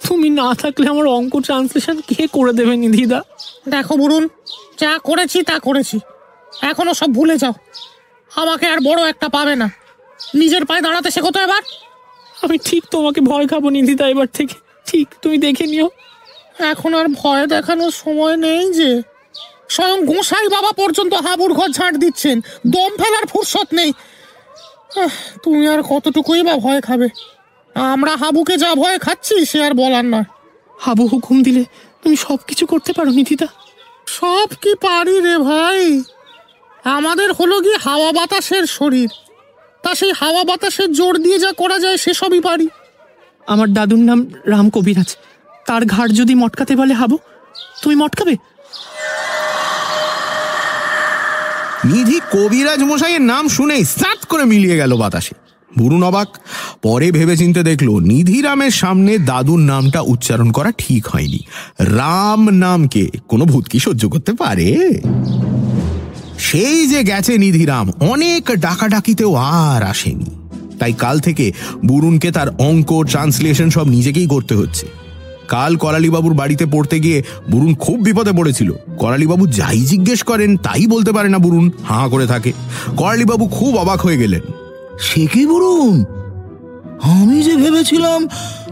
তুমি না থাকলে আমার অঙ্ক ট্রান্সলেশন কে করে দেবে নিধিদা দেখো বরুণ যা করেছি তা করেছি। এখনও সব ভুলে যাও। আমাকে আর বড় একটা পাবে না। নিজের পায়ে দাঁড়াতে শেখো তো এবার। আমি ঠিক তোমাকে ভয় খাব নিধিদা এবার থেকে। ঠিক তুমি দেখে নিও। এখন আর ভয় দেখানোর সময় নেই যে। স্বয়ং গোসাই বাবা পর্যন্ত হাবুর ঘর ঝাঁট দিচ্ছেন। দম ফেলার ফুরসত নেই। আহ, তুমি আর কতটুকুই বা ভয় খাবে? আমরা হাবুকে যা ভয় খাচ্ছি সে আর বলার নয়। হাবু হুকুম দিলে তুমি সব কিছু করতে পারো নিধিদা সব কি পারি রে ভাই? আমাদের হলো গিয়ে হাওয়া বাতাসের শরীর। তা সেই হাওয়া বাতাসের জোর দিয়ে যা করা যায় সেসবই পারি। আমার দাদুর নাম রাম কবিরাজ। তার ঘাড় যদি মটকাতে বলে হাবু, তুমি মটকাবে? নিধি কবিরাজ মশাইয়ের নাম শুনেই সাত করে মিলিয়ে গেল বাতাসে। বুরুন অবাক পরে ভেবেচিন্তে দেখল নিধিরামের সামনে দাদুর নামটা উচ্চারণ করা ঠিক হয়নি। রাম নামকে কোনো ভূত কি সহ্য করতে পারে? সেই যে গেছে নিধিরাম অনেক ডাকাডাকিতেও আর আসেনি। তাই কাল থেকে বুরুনকে তার অঙ্ক, ট্রান্সলেশন সব নিজেকেই করতে হচ্ছে। কাল করালিবাবুর বাড়িতে পড়তে গিয়ে বুরুন খুব বিপদে পড়েছিল। করালিবাবু যাই জিজ্ঞেস করেন, তাই বলতে পারে না বুরুন, হাঁ করে থাকে। করালিবাবু খুব অবাক হয়ে গেলেন। সে কি বুরুন? আমি যে ভেবেছিলাম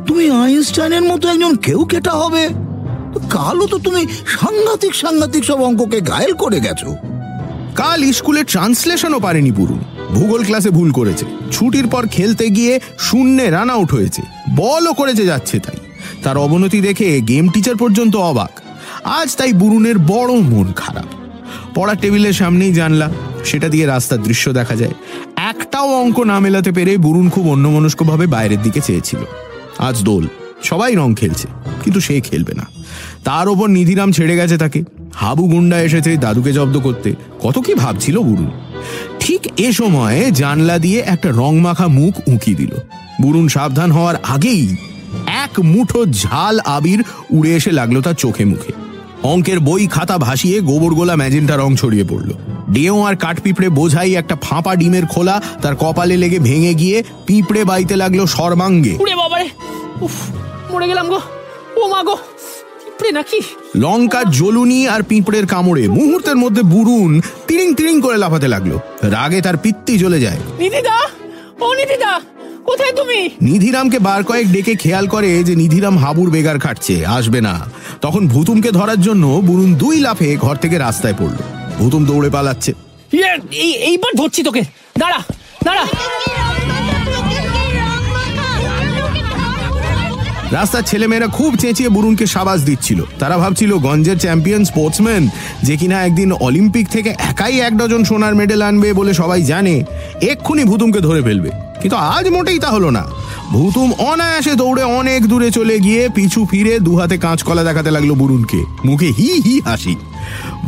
তুমি আইনস্টাইনের মতো একজন কেউ কেটা হবে কালও তো তুমি সাংঘাতিক সাংঘাতিক সব অঙ্ককে ঘায়েল করে গেছো। কাল স্কুলে ট্রান্সলেশনও পারেনি বুরুন ভূগোল ক্লাসে ভুল করেছে। ছুটির পর খেলতে গিয়ে শূন্যে রান আউট হয়েছে। বলও করেছে যাচ্ছে তাই। তার অবনতি দেখে গেম টিচার পর্যন্ত অবাক। আজ তাই বুরুনের বড় মন খারাপ। পড়ার টেবিলের সামনেই জানলা। সেটা দিয়ে রাস্তার দৃশ্য দেখা যায়। একটাও অঙ্ক না মেলাতে পেরে বুরুন খুব অন্যমনস্কভাবে বাইরের দিকে চেয়েছিল। আজ দোল। সবাই রং খেলছে, কিন্তু সে খেলবে না। তার ওপর নিধিরাম ছেড়ে গেছে তাকে। হাবু গুন্ডা এসেছে দাদুকে জব্দ করতে। কত কি ভাবছিল বুরুন ঠিক এ সময়ে জানলা দিয়ে একটা রং মাখা মুখ উঁকি দিল। বুরুন সাবধান হওয়ার আগেই এক মুঠো ঝাল আবির উড়ে এসে লাগল তার চোখে মুখে। অঙ্কের বই খাতা ভাসিয়ে গোবর গোলা ম্যাজেন্টা রং ছড়িয়ে পড়ল। ডেও আর কাঠ পিঁপড়ে বোঝাই একটা ফাঁপা ডিমের খোলা তার কপালে লেগে ভেঙে গিয়ে পিঁপড়ে বাইতে লাগল সর্বাঙ্গে। মরে গেলাম গো। ও মা গো। পিঁপড়ে নাকি? লঙ্কা জ্বলুনি আর পিঁপড়ের কামড়ে মুহূর্তের মধ্যে বুরুন তিরিং তিরিং করে লাফাতে লাগল। রাগে তার পিত্তি জ্বলে যায়। নিধিদা! ও নিধিদা কোথায় তুমি? নিধিরামকে বার কয়েক ডেকে খেয়াল করে যে নিধিরাম হাবুর বেগার খাটছে আসবে না। তখন ভুতুমকে ধরার জন্য বুরুন দুই লাফে ঘর থেকে রাস্তায় পড়ল। ভুতুম দৌড়ে পালাচ্ছে। ইয়ে, এইবার ধরছি তোকে। দাঁড়া দাঁড়া। রাস্তার ছেলেমেয়েরা খুব চেঁচিয়ে বুরুনকে সাবাস দিচ্ছিল। তারা ভাবছিল, গঞ্জের চ্যাম্পিয়ন স্পোর্টসম্যান যে কিনা একদিন অলিম্পিক থেকে একাই এক ডজন সোনার মেডেল আনবে বলে সবাই জানে, এক্ষুনি ভুতুমকে ধরে ফেলবে। কিন্তু আজ মোটেই তা হলো না। ভুতুম অনায়াসে দৌড়ে অনেক দূরে চলে গিয়ে পিছু ফিরে দু হাতে কাঁচকলা দেখাতে লাগল বুরুনকে। মুখে হি হি হাসি।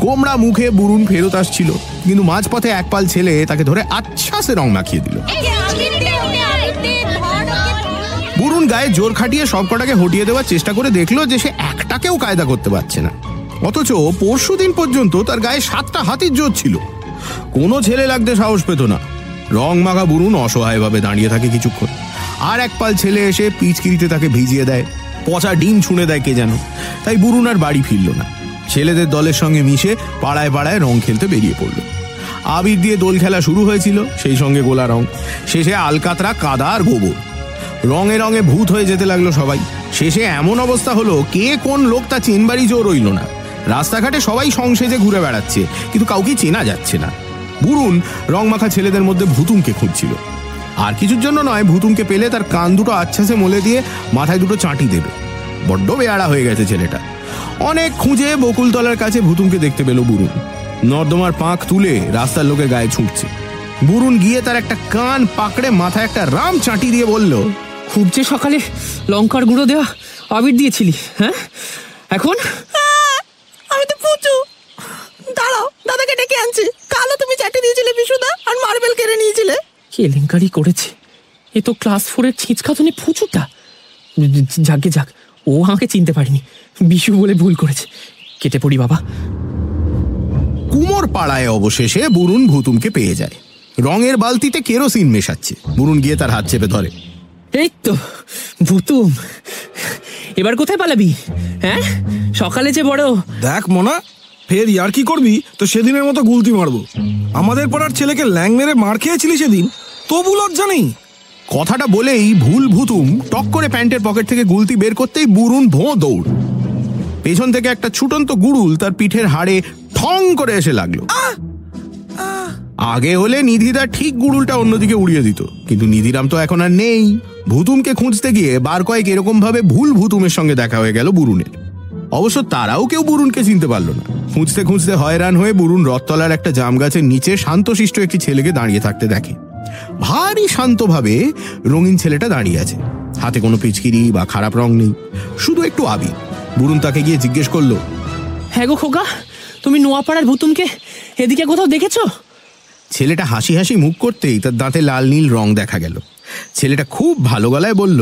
গোমড়া মুখে বুরুন ফেরত আসছিল, কিন্তু মাঝপথে এক পাল ছেলে তাকে ধরে আচ্ছা সে রং মাখিয়ে দিল। গায়ে জোর খাটিয়ে সবকটাকে হটিয়ে দেওয়ার চেষ্টা করে দেখল যে সে একটাকেও কায়দা করতে পারছে না। অথচ পরশু দিন পর্যন্ত তার গায়ে সাতটা হাতির জোর ছিল। কোনো ছেলে লাগতে সাহস পেত না। রং মাখা বুরুন অসহায়ভাবে দাঁড়িয়ে থাকে কিছুক্ষণ। আর এক পাল ছেলে এসে পিচকিরিতে তাকে ভিজিয়ে দেয়। পচা ডিম ছুঁড়ে দেয় কে যেন তাই বুরুন আর বাড়ি ফিরল না। ছেলেদের দলের সঙ্গে মিশে পাড়ায় পাড়ায় রং খেলতে বেরিয়ে পড়ল। আবির দিয়ে দোল খেলা শুরু হয়েছিল সেই সঙ্গে গোলা রং। শেষে আলকাতরা, কাদা আর গোবর। রঙে রঙে ভূত হয়ে যেতে লাগল সবাই। শেষে এমন অবস্থা হলো, কে কোন লোক তা চেনবারই জোর রইল না। রাস্তাঘাটে সবাই সংসেজে ঘুরে বেড়াচ্ছে, কিন্তু কাউকে চেনা যাচ্ছে না। বুরুন রং মাখা ছেলেদের মধ্যে ভুতুমকে খুঁজছিল। আর কিছুর জন্য নয়, ভুতুমকে পেলে তার কান দুটো আচ্ছাসে মলে দিয়ে মাথায় দুটো চাঁটি দেবে। বড্ড বেয়ারা হয়ে গেছে ছেলেটা। অনেক খুঁজে বকুলতলার কাছে ভুতুমকে দেখতে পেল বুরুন। নর্দমার পাঁক তুলে রাস্তার লোকে গায়ে ছুটছে। বুরুন গিয়ে তার একটা কান পাকড়ে মাথায় একটা রাম চাঁটি দিয়ে বলল খুব যে সকালে লঙ্কার গুঁড়ো দেওয়া আবির দিয়েছিলি হ্যাঁ? এখন? আমি তো পুচু। দাঁড়াও দাদাকে ডেকে আনছি। কালো তুমি চাটে দিয়েছিলে বিশুদা আর মার্বেল কেড়ে নিয়েছিলে। কেলেঙ্কারি করেছে? এ তো ক্লাস ফোরের ছিঁচকাতুনি ফুচুটা যাকে যাক ও আমাকে চিনতে পারেনি। বিশু বলে ভুল করেছে। কেটে পড়ি বাবা। কুমোর পাড়ায় অবশেষে বুরুন ভুতুমকে পেয়ে যায়। রঙের বালতিতে কেরোসিন মেশাচ্ছে। বুরুন গিয়ে তার হাত চেপে ধরে। এই তো ভুতুম। এবার কোথায় পালাবি? হ্যাঁ? সকালে যে বড় দেখ মোনা ফের ইয়ার কি করবি? তো সেদিনের মতো গুলতি মারবো। আমাদের পাড়ার ছেলেকে ল্যাং মেরে মার খেয়েছিলি সেদিন। তবু লজ্জা নেই। কথাটা বলেই ভুল ভুতুম টক করে প্যান্টের পকেট থেকে গুলতি বের করতেই বুরুন ভোঁ দৌড়। পেছন থেকে একটা ছুটন্ত গুড়ুল তার পিঠের হাড়ে ঠং করে এসে লাগল। আগে হলে নিধিদা ঠিক গুড়ুলটা অন্যদিকে উড়িয়ে দিত। কিন্তু নিধিরাম তো এখন আর নেই। ভুতুমকে খুঁজতে গিয়ে বার কয়েক এরকম ভাবে ভুল ভুতুমের সঙ্গে দেখা হয়ে গেল বুরুনের। অবশ্য তারাও কেউ বুরুনকে চিনতে পারল না। খুঁজতে খুঁজতে হয়রান হয়ে বুরুন রথতলার একটা জাম গাছের নিচে শান্তশিষ্ট একটি ছেলেকে দাঁড়িয়ে থাকতে দেখে। ভারী শান্তভাবে রঙিন ছেলেটা দাঁড়িয়ে আছে। হাতে কোনো পিচকিরি বা খারাপ রং নেই। শুধু একটু আবি বুরুন তাকে গিয়ে জিজ্ঞেস করল হ্যাঁ গো খোকা, তুমি নোয়াপাড়ার ভুতুমকে এদিকে কোথাও দেখেছ? ছেলেটা হাসি হাসি মুখ করতেই তার দাঁতে লাল নীল রং দেখা গেল। ছেলেটা খুব ভালো গলায় বলল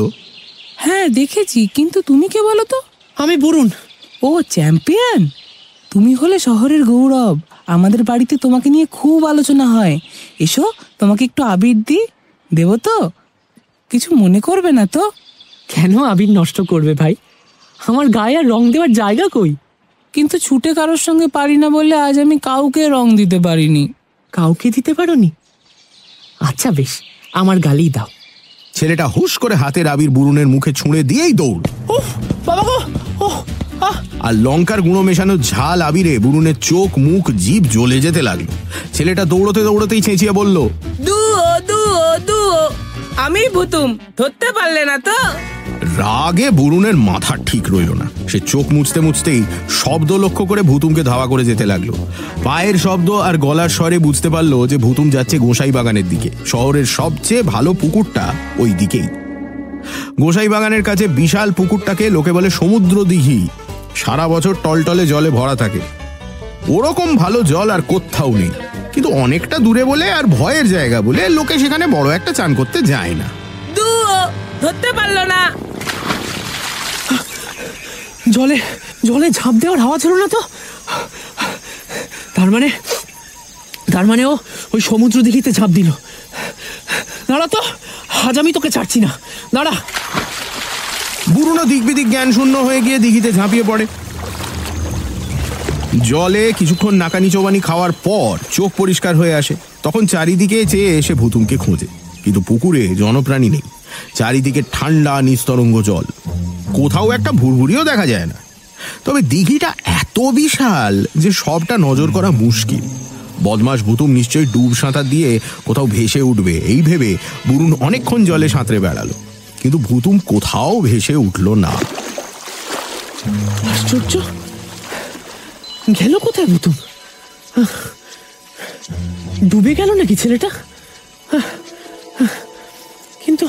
হ্যাঁ দেখেছি কিন্তু তুমি কে বলো তো? আমি বুরুন ও চ্যাম্পিয়ন? তুমি হলে শহরের গৌরব। আমাদের বাড়িতে তোমাকে নিয়ে খুব আলোচনা হয়। এসো তোমাকে একটু আবির দি দেবো তো? কিছু মনে করবে না তো? কেন আবির নষ্ট করবে ভাই? আমার গায়ে আর রং দেওয়ার জায়গা কই? কিন্তু ছুটে কারোর সঙ্গে পারি না বলে আজ আমি কাউকে রং দিতে পারিনি। কাউকে দিতে পারোনি? আচ্ছা বেশ আমার গালেই দাও। ছেলেটা হুশ করে হাতের আবির বুরুনের মুখে ছুঁড়ে দিয়েই দৌড়। উফ বাবা গো ওহ আহ। আর লঙ্কার গুঁড়ো মেশানো ঝাল আবিরে বুরুনের চোখ মুখ জীব জ্বলে যেতে লাগল। ছেলেটা দৌড়তে দৌড়তেই চেঁচিয়ে বলল দুও দুও দুও। আমি ভুতুম ধরতে পারলে না তো? রাগে বরুণের মাথা ঠিক রইল না। সে চোখ মুছতে মুছতেই শব্দ লক্ষ্য করে ভুতুমকে ধাওয়া করে যেতে লাগল। পায়ের শব্দ আর গলার স্বরে বুঝতে পারল যে ভুতুম যাচ্ছে গোসাই বাগানের দিকে। শহরের সবচেয়ে ভালো পুকুরটা ওই দিকেই। গোসাই বাগানের কাছে বিশাল পুকুরটাকে লোকে বলে সমুদ্র দিঘি সারা বছর টলটলে জলে ভরা থাকে। ওরকম ভালো জল আর কোথাও নেই। কিন্তু অনেকটা দূরে বলে আর ভয়ের জায়গা বলে লোকে সেখানে বড় একটা চান করতে যায় না। দু ধরতে পারল না। জলে জলে ঝাঁপ দেওয়ার হাওয়া ছিল না তো? তার মানে তার মানে ও ওই সমুদ্র দিঘিতে ঝাঁপ দিল। দাঁড়া তো আজ আমি তোকে ছাড়ছি না। দাঁড়া। বুড়োনো দিক বিদিক জ্ঞান শূন্য হয়ে গিয়ে দিঘিতে ঝাঁপিয়ে পড়ে। জলে কিছুক্ষণ নাকানি চোবানি খাওয়ার পর চোখ পরিষ্কার হয়ে আসে। তখন চারিদিকে চেয়ে এসে ভুতুমকে খোঁজে। কিন্তু পুকুরে জনপ্রাণী নেই। চারিদিকে ঠান্ডা নিস্তরঙ্গ জল। কোথাও একটা ভুরভুরিও দেখা যায় না। তবে দিঘিটা এত বিশাল যে সবটা নজর করা মুশকিল। বদমাস ভুতুম নিশ্চয়ই ডুব সাঁতার দিয়ে কোথাও ভেসে উঠবে। এই ভেবে বুরুন অনেকক্ষণ জলে সাঁতরে বেড়ালো। কিন্তু ভুতুম কোথাও ভেসে উঠল না। আশ্চর্য! গেল কোথায় ভুতুম ডুবে গেল নাকি ছেলেটা? কিন্তু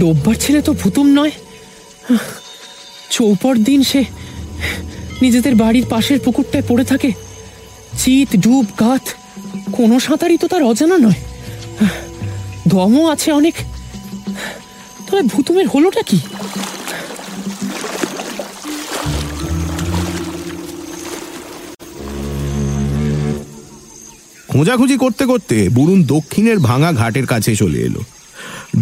ডোববার ছেলে তো ভুতুম নয়। চৌপর দিন সে নিজেদের বাড়ির পাশের পুকুরটায় পড়ে থাকে। চিত, ডুব গাত কোনো সাঁতারই তো তার অজানা নয়। দমও আছে অনেক। তবে ভুতুমের হলোটা কি? খোঁজাখুঁজি করতে করতে বরুণ দক্ষিণের ভাঙা ঘাটের কাছে চলে এলো।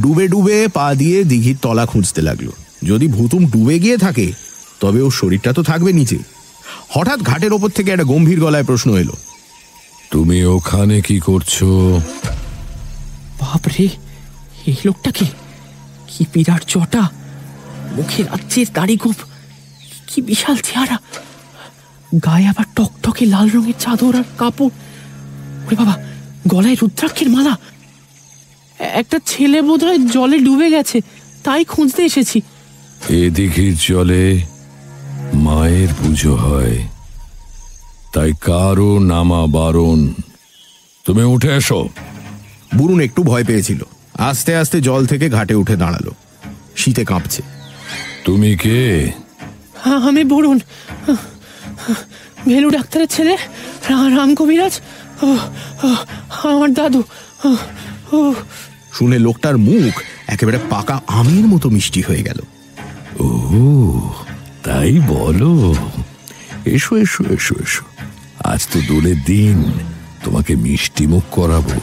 ডুবে ডুবে পা দিয়ে দিঘির তলা খুঁজতে লাগল। যদি ভুতুম ডুবে গিয়ে থাকে, তবে ওর শরীরটা তো থাকবে নিচে। হঠাৎ ঘাটের ওপর থেকে একটা গম্ভীর গলায় প্রশ্ন এলো, তুমি ওখানে কি করছ? বাপরে, এই লোকটা কি কি বিরাট চটা মুখে রাজ্যের দাড়ি গোপ কি বিশাল চেহারা। গায়ে আবার টকটকে লাল রঙের চাদর আর কাপড়। ওরে বাবা গলায় রুদ্রাক্ষের মালা। একটা ছেলে বোধহয় জলে ডুবে গেছে তাই খুঁজতে এসেছি। এদিঘির জলে মায়ের পুজো হয় তাই কারও নামা বারণ। তুমি উঠে এসো। বুরুন একটু ভয় পেয়েছিল। আস্তে আস্তে জল থেকে ঘাটে উঠে দাঁড়াল। শীতে কাঁপছে। তুমি কে? হ্যাঁ আমি বরুণ ভেলু ডাক্তারের ছেলে রাম কবিরাজ। আমার দাদু। শুনে লোকটার মুখ একেবারে পাকা আমের মতো মিষ্টি হয়ে গেল। ও তাই বলো। এসো এসো এসো এসো। আজ তো দোলের দিন তোমাকে মিষ্টি মুখ করাবো।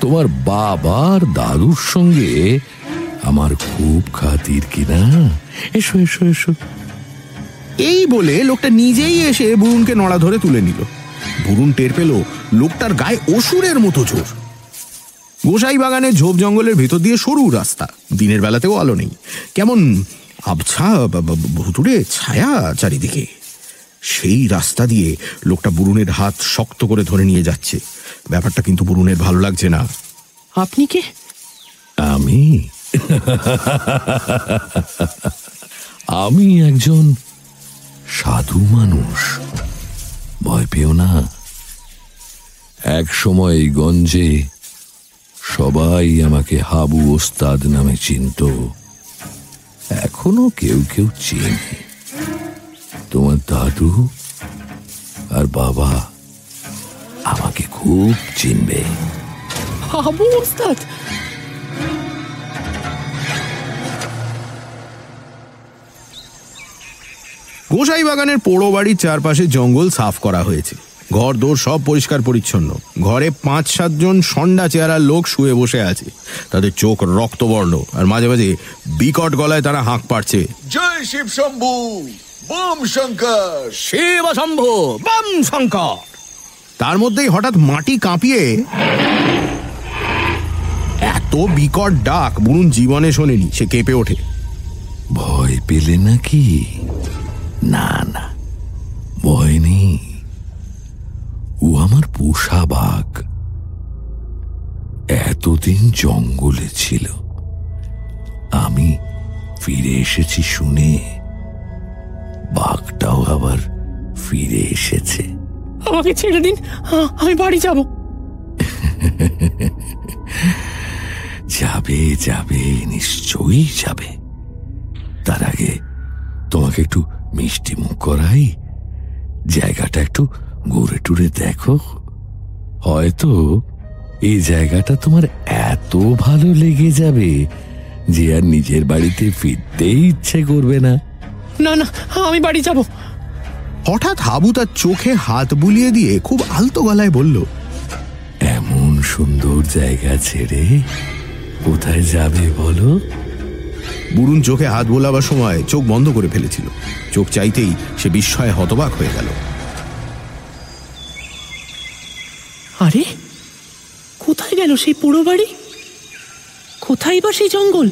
তোমার বাবার দাদুর সঙ্গে আমার খুব খাতির কিনা? এসো এসো এসো। এই বলে লোকটা নিজেই এসে বুরুনকে নড়া ধরে তুলে নিল। বুরুন টের পেল লোকটার গায়ে অসুরের মতো জোর। গোসাই বাগানে ঝোপ জঙ্গলের ভেতর দিয়ে সরু রাস্তা। দিনের বেলাতেও আলো নেই। কেমন আবছা ভুতুড়ে ছায়া চারিদিকে। সেই রাস্তা দিয়ে লোকটা বুরুনের হাত শক্ত করে ধরে নিয়ে যাচ্ছে। ব্যাপারটা কিন্তু বুরুনের ভালো লাগছে না। আপনি কে? আমি? আমি একজন সাধু মানুষ। ভয় পেও না। এক সময় গঞ্জে সবাই আমাকে হাবু ওস্তাদ নামে চিনত। এখনও কেউ কেউ চেনে। তোমার দাদু আর বাবা আমাকে খুব চিনবে। হাবু ওস্তাদ? গোসাই বাগানের পোড়ো বাড়ির চারপাশে জঙ্গল সাফ করা হয়েছে। ঘর দোর সব পরিষ্কার পরিচ্ছন্ন। ঘরে পাঁচ সাতজন সন্ডা চেহারার লোক শুয়ে বসে আছে। তাদের চোখ রক্তবর্ণ আর মাঝে মাঝে বিকট গলায় তারা হাঁক পাড়ছে। জয় শিব শম্ভু বম শঙ্কর। শিব শম্ভু বাম শঙ্কর। তার মধ্যেই হঠাৎ মাটি কাঁপিয়ে এত বিকট ডাক বুনুন জীবনে শোনেনি সে কেঁপে ওঠে। ভয় পেলে নাকি? না না ভয় নেই। ও আমার পোষা বাঘ। এতদিন জঙ্গলে ছিল। আমি ফিরে এসেছি শুনে। বাঘটাও আবার ফিরে এসেছে। আমাকে ছেড়ে দিন আমি বাড়ি যাব। যাবে যাবে নিশ্চয়ই যাবে। তার আগে তোমাকে একটু মিষ্টি মুখ করাই জায়গাটা একটু ঘুরে টুরে দেখো। হয়তো এই জায়গাটা তোমার এত ভালো লেগে যাবে যে আর নিজের বাড়িতে ফিরতেই ইচ্ছে করবে না। না না আমি বাড়ি যাব। হঠাৎ হাবু তার চোখে হাত বুলিয়ে দিয়ে খুব আলতো গলায় বলল এমন সুন্দর জায়গা ছেড়ে কোথায় যাবে বলো? বুড়ুন চোখে হাত বোলাবার সময় চোখ বন্ধ করে ফেলেছিল। চোখ চাইতেই সে বিস্ময়ে হতবাক হয়ে গেল। আরে, কোথায় গেল সেই পুরো বাড়ি? কোথায় বা সেই জঙ্গল?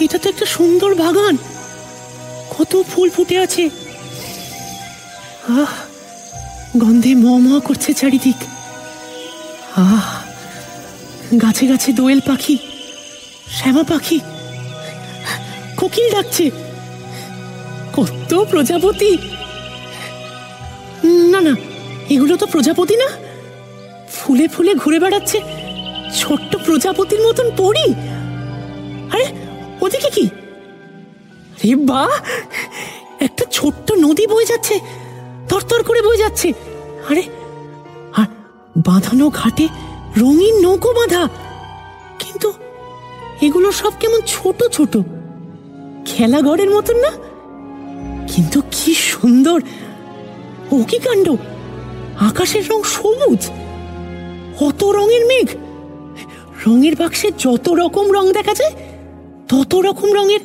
এটা তো একটা সুন্দর বাগান। কত ফুল ফুটে আছে। আহ, গন্ধে ম করছে চারিদিক। আহ। গাছে গাছে দোয়েল পাখি, শ্যামা পাখি, কোকিল ডাকছে। কত প্রজাপতি। না না, এগুলো তো প্রজাপতি না। ফুলে ফুলে ঘুরে বেড়াচ্ছে। ছোট্ট প্রজাপতির মতন পড়ি আরে, ওদিকে কি? রে বা, একটা ছোট্ট নদী বয়ে যাচ্ছে, তরতর করে বয়ে যাচ্ছে। আরে, আর বাঁধানো ঘাটে রঙিন নৌকো বাঁধা। কিন্তু এগুলো সব কেমন ছোট ছোট। খেলাঘরের মতন না? কিন্তু কি সুন্দর। ও কি কাণ্ড? আকাশের রং সবুজ। কত রঙের মেঘ। রঙের বাক্সে যত রকম রং দেখা যায়, তত রকম রঙের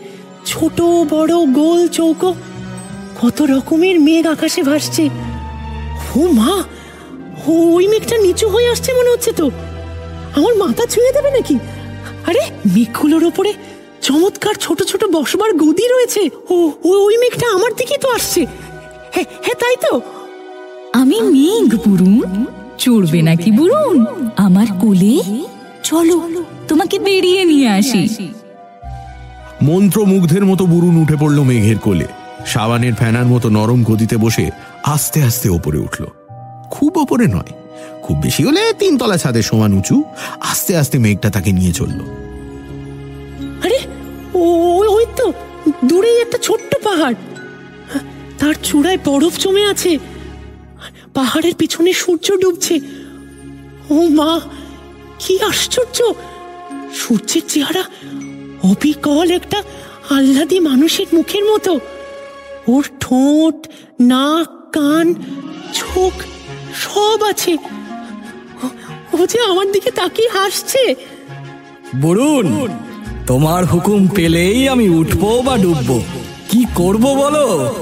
ছোট, বড়, গোল চৌকো। কত রকমের মেঘ আকাশে ভাসছে। ও মা! ওই মেঘটা নিচু হয়ে আসছে মনে হচ্ছে তো। আমার মাথা ছুঁয়ে দেবে নাকি? আরে মেঘগুলোর ওপরে চমৎকার ছোট ছোট বসবার গদি রয়েছে। ও ও- ওই মেঘটা আমার দিকেই তো আসছে। হ্যাঁ হ্যাঁ তাই তো। আমি মেঘ বুড়ুন চড়বে নাকি বুড়ুন আমার কোলে? চলো তোমাকে বেরিয়ে নিয়ে আসি। মন্ত্রমুগ্ধের মতো বুরুন উঠে পড়ল মেঘের কোলে। সাবানের ফ্যানার মতো নরম গদিতে বসে আস্তে আস্তে ওপরে উঠল। খুব ওপরে নয়, খুব বেশি হলে তিনতলা ছাদের সমান উঁচু। আস্তে আস্তে মেঘটা তাকে নিয়ে চলল। আরে ওই- তো, দূরেই একটা ছোট্ট পাহাড়। তার চূড়ায় বরফ জমে আছে। পাহাড়ের পিছনে সূর্য ডুবছে। ও মা, কি আশ্চর্য! সূর্যের চেহারা অবিকল একটা আহ্লাদি মানুষের মুখের মতো। ওর ঠোঁট, নাক, কান, চোখ সব আছে। ও- যে আমার দিকে তাকিয়ে হাসছে। বরুণ তোমার হুকুম পেলেই আমি উঠবো বা ডুববো। কি করব বলো?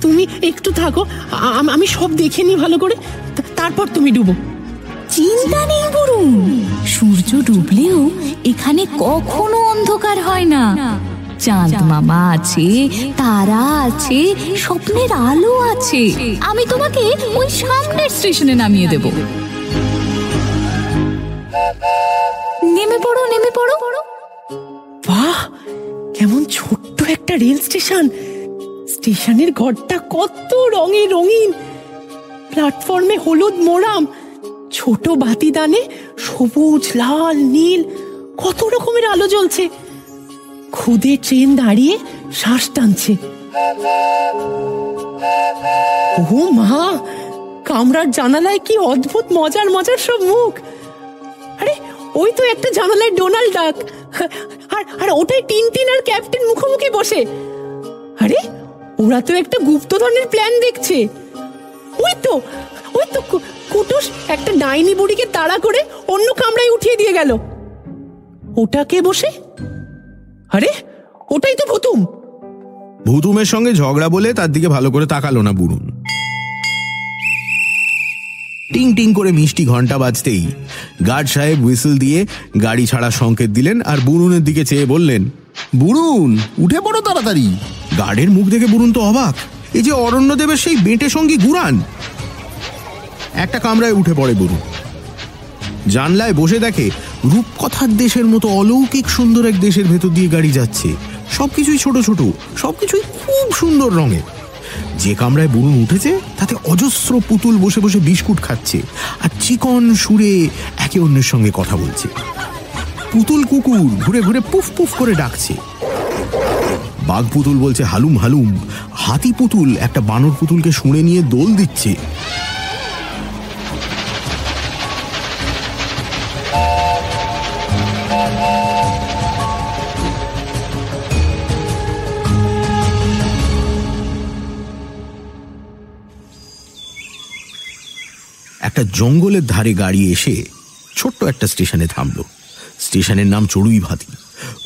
তুমি একটু থাকো আমি সব দেখে নি ভালো করে। তারপর তুমি ডুবো। চিন্তা নেই বরুণ। সূর্য ডুবলেও এখানে কখনো অন্ধকার হয় না। চাঁদ মামা আছে তারা আছে স্বপ্নের আলো আছে। আমি তোমাকে ওই সামনের স্টেশনে নামিয়ে দেব। নেমে পড়ো নেমে পড়ো। বাহ কেমন ছোট্ট একটা রেল স্টেশন। স্টেশনের ঘরটা কত রঙে রঙিন। প্ল্যাটফর্মে হলুদ মোরাম ছোট বাতিদানে সবুজ লাল নীল কত রকমের আলো জ্বলছে। খুদে ট্রেন দাঁড়িয়ে শ্বাস টানছে। ও মা, কামরার জানালায় কি অদ্ভুত মজার মজার সব মুখ। আরে, ওই তো একটা জানালায় ডোনাল্ড ডাক। আর আর ওটাই টিনটিন আর ক্যাপ্টেন মুখোমুখি বসে। আরে, ওরা তো একটা গুপ্তধনের প্ল্যান দেখছে। ওই তো ওই তো কুটুস একটা ডাইনি বুড়িকে তাড়া করে অন্য কামরায় উঠিয়ে দিয়ে গেল। ওটা কে বসে আরে, ওটাই তো ভুতুম। ভুতুমের সঙ্গে ঝগড়া বলে তার দিকে ভালো করে তাকালো না বুড়ুন। টিং টিং করে মিষ্টি ঘণ্টা বাজতেই গার্ড সাহেব হুইসেল দিয়ে গাড়ি ছাড়ার সংকেত দিলেন আর বুড়ুনের দিকে চেয়ে বললেন, বুড়ুন, উঠে পড়ো তাড়াতাড়ি। গার্ডের মুখ দেখে বুড়ুন তো অবাক। এই যে অরণ্যদেবের সেই বেঁটে সঙ্গী গুরান। একটা কামরায় উঠে পড়ে বরুণ জানলায় বসে দেখে রূপকথার দেশের মতো অলৌকিক সুন্দর এক দেশের ভেতর দিয়ে গাড়ি যাচ্ছে। সবকিছুই ছোট ছোট, সবকিছুই খুব সুন্দর রঙের। যে কামরায় বরুণ উঠেছে, তাতে অজস্র পুতুল বসে বসে বিস্কুট খাচ্ছে আর চিকন সুরে একে অন্যের সঙ্গে কথা বলছে। পুতুল কুকুর ঘুরে ঘুরে পুফ পুফ করে ডাকছে। বাঘ পুতুল বলছে, হালুম হালুম। হাতি পুতুল একটা বানর পুতুলকে শুঁড়ে নিয়ে দোল দিচ্ছে। একটা জঙ্গলের ধারে গাড়ি এসে ছোট্ট একটা স্টেশনে থামলো। স্টেশনের নাম চড়ুই ভাতি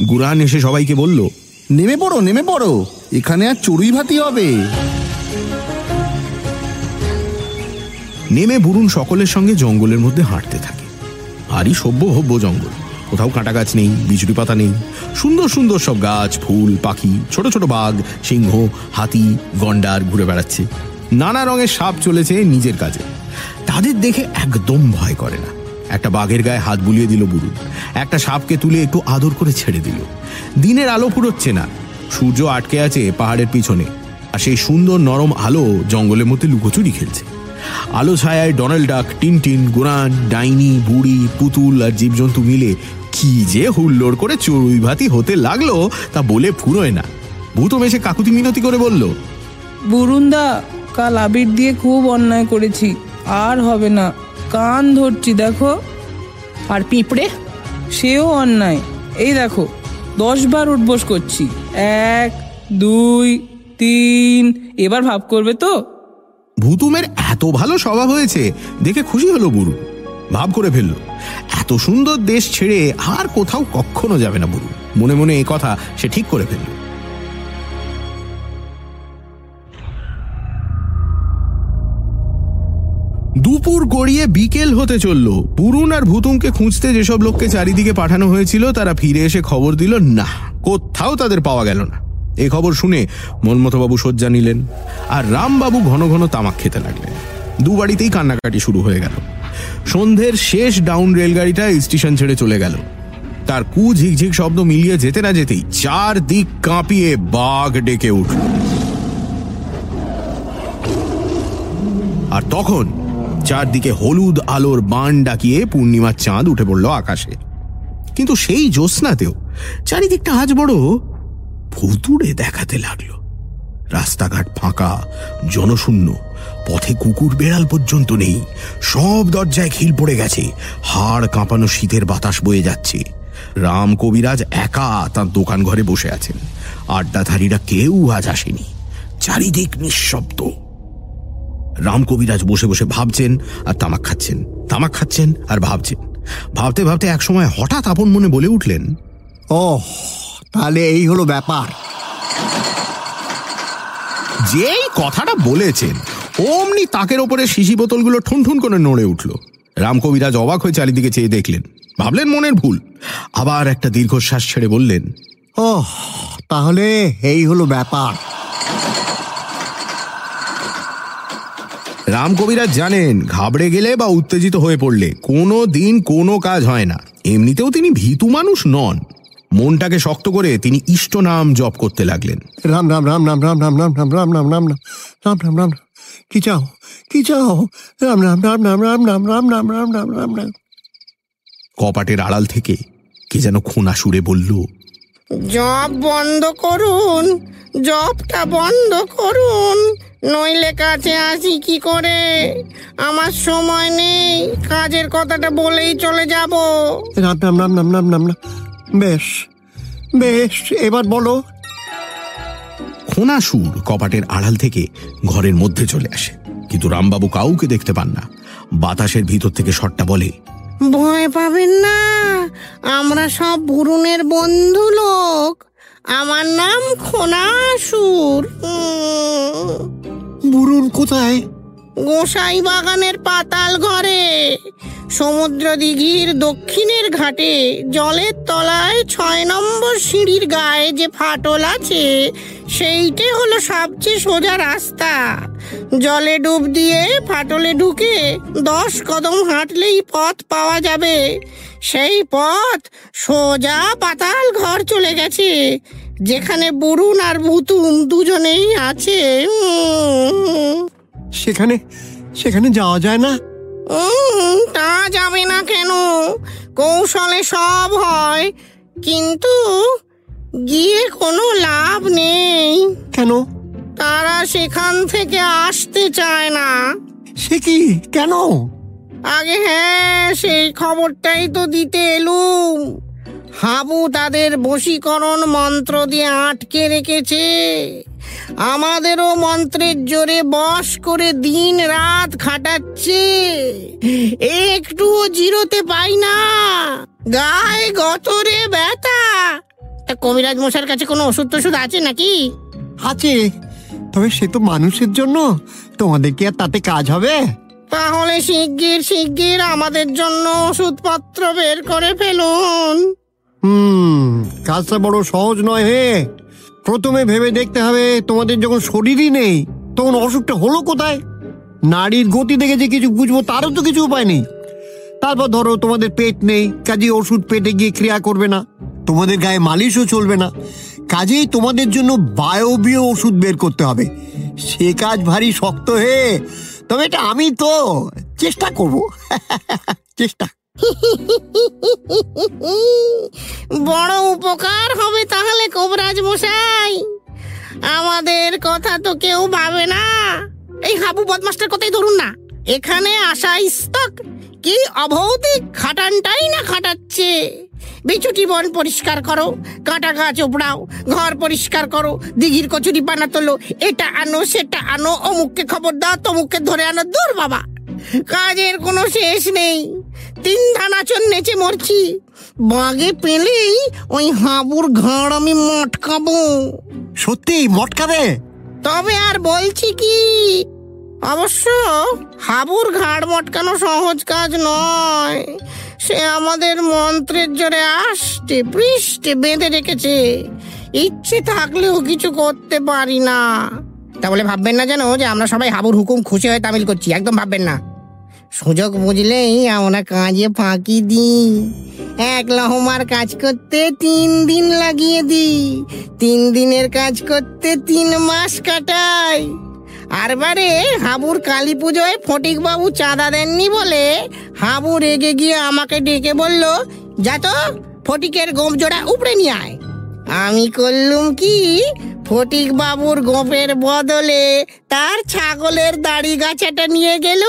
গুরান এসে সবাইকে বলল, নেমে পড়ো নেমে পড়ো। এখানে আর চড়ুই ভাতি হবে। নেমে বুরুন সকলের সঙ্গে জঙ্গলের মধ্যে হাঁটতে থাকে। ভারী সভ্য হব্য জঙ্গল। কোথাও কাঁটা গাছ নেই বিজুরি পাতা নেই। সুন্দর সুন্দর সব গাছ, ফুল, পাখি, ছোট ছোট বাঘ, সিংহ, হাতি, গন্ডার ঘুরে বেড়াচ্ছে। নানা রঙের সাপ চলেছে নিজের কাজে। তাদের দেখে একদম ভয় করে না। একটা বাঘের গায়ে হাত বুলিয়ে দিল বুরুন একটা সাপকে তুলে একটু আদর করে ছেড়ে দিল। দিনের আলো ফুরোচ্ছে না। সূর্য আটকে আছে পাহাড়ের পিছনে। আর সেই সুন্দর নরম আলো জঙ্গলের মধ্যে লুকোচুরি খেলছে। আলো ছায়ায় ডোনাল্ড ডাক, টিনটিন, গোরান, ডাইনি, বুড়ি, পুতুল আর জীবজন্তু মিলে কি যে হুল্লোড় করে চড়ুই ভাতি হতে লাগল তা বলে ফুরোয় না। ভূতম এসে কাকুতি মিনতি করে বলল, বুরুন্দা, কাল আবির দিয়ে খুব অন্যায় করেছি। আর হবে না। কান ধরছি দেখো। আর পিঁপড়ে? সেও অন্যায়। এই দেখো দশ বার উঠবোস করছি। এক দুই তিন এবার ভাব করবে তো? ভুতুমের এত ভালো স্বভাব হয়েছে দেখে খুশি হলো বুরু ভাব করে ফেলল এত সুন্দর দেশ ছেড়ে আর কোথাও কখনো যাবে না বুড়ু। মনে মনে এই কথা সে ঠিক করে ফেলল। দুপুর গড়িয়ে বিকেল হতে চলল। পুরুন আর ভুতুমকে খুঁজতে যেসব লোককে চারিদিকে পাঠানো হয়েছিল, তারা ফিরে এসে খবর দিল, না, কোথাও তাদের পাওয়া গেল না। এ খবর শুনে মনমথবাবু শয্যা নিলেন আর রামবাবু ঘন ঘন তামাক খেতে লাগলেন। দু বাড়িতেই কান্নাকাটি শুরু হয়ে গেল। সন্ধ্যের শেষ ডাউন রেলগাড়িটা স্টেশন ছেড়ে চলে গেল। তার কু ঝিকঝিক শব্দ মিলিয়ে যেতে না যেতেই চার দিক কাঁপিয়ে বাঘ ডেকে উঠল। আর তখন চারদিকে হলুদ আলোর বান ডাকিয়ে পূর্ণিমার চাঁদ উঠে পড়ল আকাশে। কিন্তু সেই জ্যোৎস্নাতেও চারিদিকটা আজ বড় ভুতুড়ে দেখাতে লাগল। রাস্তাঘাট ফাঁকা, জনশূন্য, পথে কুকুর বেড়াল পর্যন্ত নেই। সব দরজায় খিল পড়ে গেছে, হাড় কাঁপানো শীতের বাতাস বয়ে যাচ্ছে। রাম কবিরাজ একা তার দোকান ঘরে বসে আছেন। আড্ডাধারীরা কেউ আজ আসেনি। চারিদিক নিঃশব্দ। রাম কবিরাজ বসে বসে ভাবছেন আর তামাক খাচ্ছেন। তামাক খাচ্ছেন আর ভাবছেন। ভাবতে ভাবতে একসময় হঠাৎ আপন মনে বলে উঠলেন ও তাহলে এই হলো ব্যাপার। যেই কথাটা বলেছেন, অমনি তাকের ওপরে শিশি বোতলগুলো ঠুন ঠুন করে নড়ে উঠল। রামকবিরাজ অবাক হয়ে চারিদিকে চেয়ে দেখলেন। ভাবলেন মনের ভুল। আবার একটা দীর্ঘশ্বাস ছেড়ে বললেন ও তাহলে এই হলো ব্যাপার। রাম কবিরাজ জানেন ঘাবড়ে গেলে বা উত্তেজিত হয়ে পড়লে কোনো দিন কোনো কাজ হয় না এমনিতেও তিনি ভীতু মানুষ নন মনটাকে শক্ত করে তিনি ইষ্ট নাম জপ করতে লাগলেন রাম রাম রাম রাম রাম রাম রাম রাম রাম রাম রাম রাম রাম রাম রাম কি চাও কি চাও রাম রাম রাম রাম রাম রাম রাম রাম রাম রাম রাম রাম কপাটের আড়াল থেকে কে যেন খোনা সুরে বলল জব বন্ধ করুন জবটা বন্ধ করুন। নইলে কাছে আসি কি করে? আমার সময় নেই কাজের কথাটা বলেই চলে যাব। রাম রাম রাম রাম রাম বেশ বেশ এবার বলো। খোনা সুর কপাটের আড়াল থেকে ঘরের মধ্যে চলে আসে। কিন্তু রামবাবু কাউকে দেখতে পান না। বাতাসের ভিতর থেকে শটটা বলে ভয় পাবেন না। আমরা সব বুরুনের বন্ধু লোক। আমার নাম খোনাসুর। বুরুন কোথায়? গোসাই বাগানের পাতাল ঘরে সমুদ্র দিঘির দক্ষিণের ঘাটে, জলের তলায় ছয় নম্বর সিঁড়ির গায়ে যে ফাটল আছে, সেইটে হলো সবচেয়ে সোজা রাস্তা। জলে ডুব দিয়ে ফাটলে ঢুকে দশ কদম হাঁটলেই পথ পাওয়া যাবে। সেই পথ সোজা পাতাল ঘর চলে গেছে, যেখানে বরুণ আর ভুতুম দুজনেই আছে। সেখানে সেখানে যাওয়া যায় না? তা যাবে না কেন? কৌশলে সব হয়। কিন্তু গিয়ে কোনো লাভ নেই। কেন? তারা সেখান থেকে আসতে চায় না। সে কি? কেন? আগে হ্যাঁ সেই খবরটাই তো দিতে এলুম। হাবু তাদের বশীকরণ মন্ত্র দিয়ে আটকে রেখেছে। আমাদেরও মন্ত্রের জোরে বশ করে দিন রাত খাটাচ্ছে। একটুও জিরোতে পাই না। গায়ে গতরে ব্যথা। তা কবিরাজ মশার কাছে কোনো ওষুধ টষুধ আছে নাকি? আছে। তবে সে তো মানুষের জন্য। তোমাদের কি আর তাতে কাজ হবে? তাহলে শিগগির শিগগির আমাদের জন্য ওষুধপত্র বের করে ফেলুন। হুম, কাজটা বড় সহজ নয় হে। প্রথমে ভেবে দেখতে হবে তোমাদের যখন শরীরই নেই, তখন অসুখটা হলো কোথায়? নারীর গতি দেখে যে কিছু বুঝব, তারও তো কিছু উপায় নেই। তারপর ধরো তোমাদের পেট নেই কাজে ওষুধ পেটে গিয়ে ক্রিয়া করবে না, তোমাদের গায়ে মালিশও চলবে না। কাজেই তোমাদের জন্য বায়বীয় ওষুধ বের করতে হবে। সে কাজ ভারী শক্ত হে, তবে এটা আমি তো চেষ্টা করব। চেষ্টা বড় উপকার হবে তাহলে কবরাজ মশাই। আমাদের কথা তো কেউ ভাবে না। এই হাবু বদমাস্টার কথাই ধরুন না। এখানে আসা ইস্তক কি অভৌতিক খাটানটাই না খাটাচ্ছে। বিছুটি বন পরিষ্কার করো, কাঁটা গাছ ওপড়াও, ঘর পরিষ্কার করো, দিঘির কচুরি পানা তোলো। এটা আনো, সেটা আনো, অমুককে খবর দাও, তমুককে ধরে আনো। দূর বাবা। কাজের কোনো শেষ নেই। তিন ধানাচন নেচে মরছি। বাগে পেলেই ওই হাবুর ঘাড় আমি মটকাবো। সত্যি মটকাবে? তবে আর বলছি কি অবশ্য হাবুর ঘাড় মটকানো সহজ কাজ নয়। সে আমাদের মন্ত্রের জোরে আসতে পৃষ্ঠে বেঁধে রেখেছে। ইচ্ছে থাকলেও কিছু করতে পারি না। তা বলে ভাববেন না যেন যে আমরা সবাই হাবুর হুকুম খুশি হয়ে তামিল করছি একদম ভাববেন না। সুযোগ বুঝলেই আমরা কাজে ফাঁকি দিই। এক লহমার কাজ করতে তিন দিন লাগিয়ে দিই। তিন দিনের কাজ করতে তিন মাস কাটাই। আর বারে হাবুর কালী পুজোয় ফটিক বাবু চাঁদা দেননি বলে হাবু রেগে গিয়ে আমাকে ডেকে বলল, যা তো, ফটিকের গোপ জোড়া উপড়ে নিয়ে আয়। আমি করলুম কি? ফটিক বাবুর গোপের বদলে তার ছাগলের দাড়ি গাছাটা নিয়ে গেল।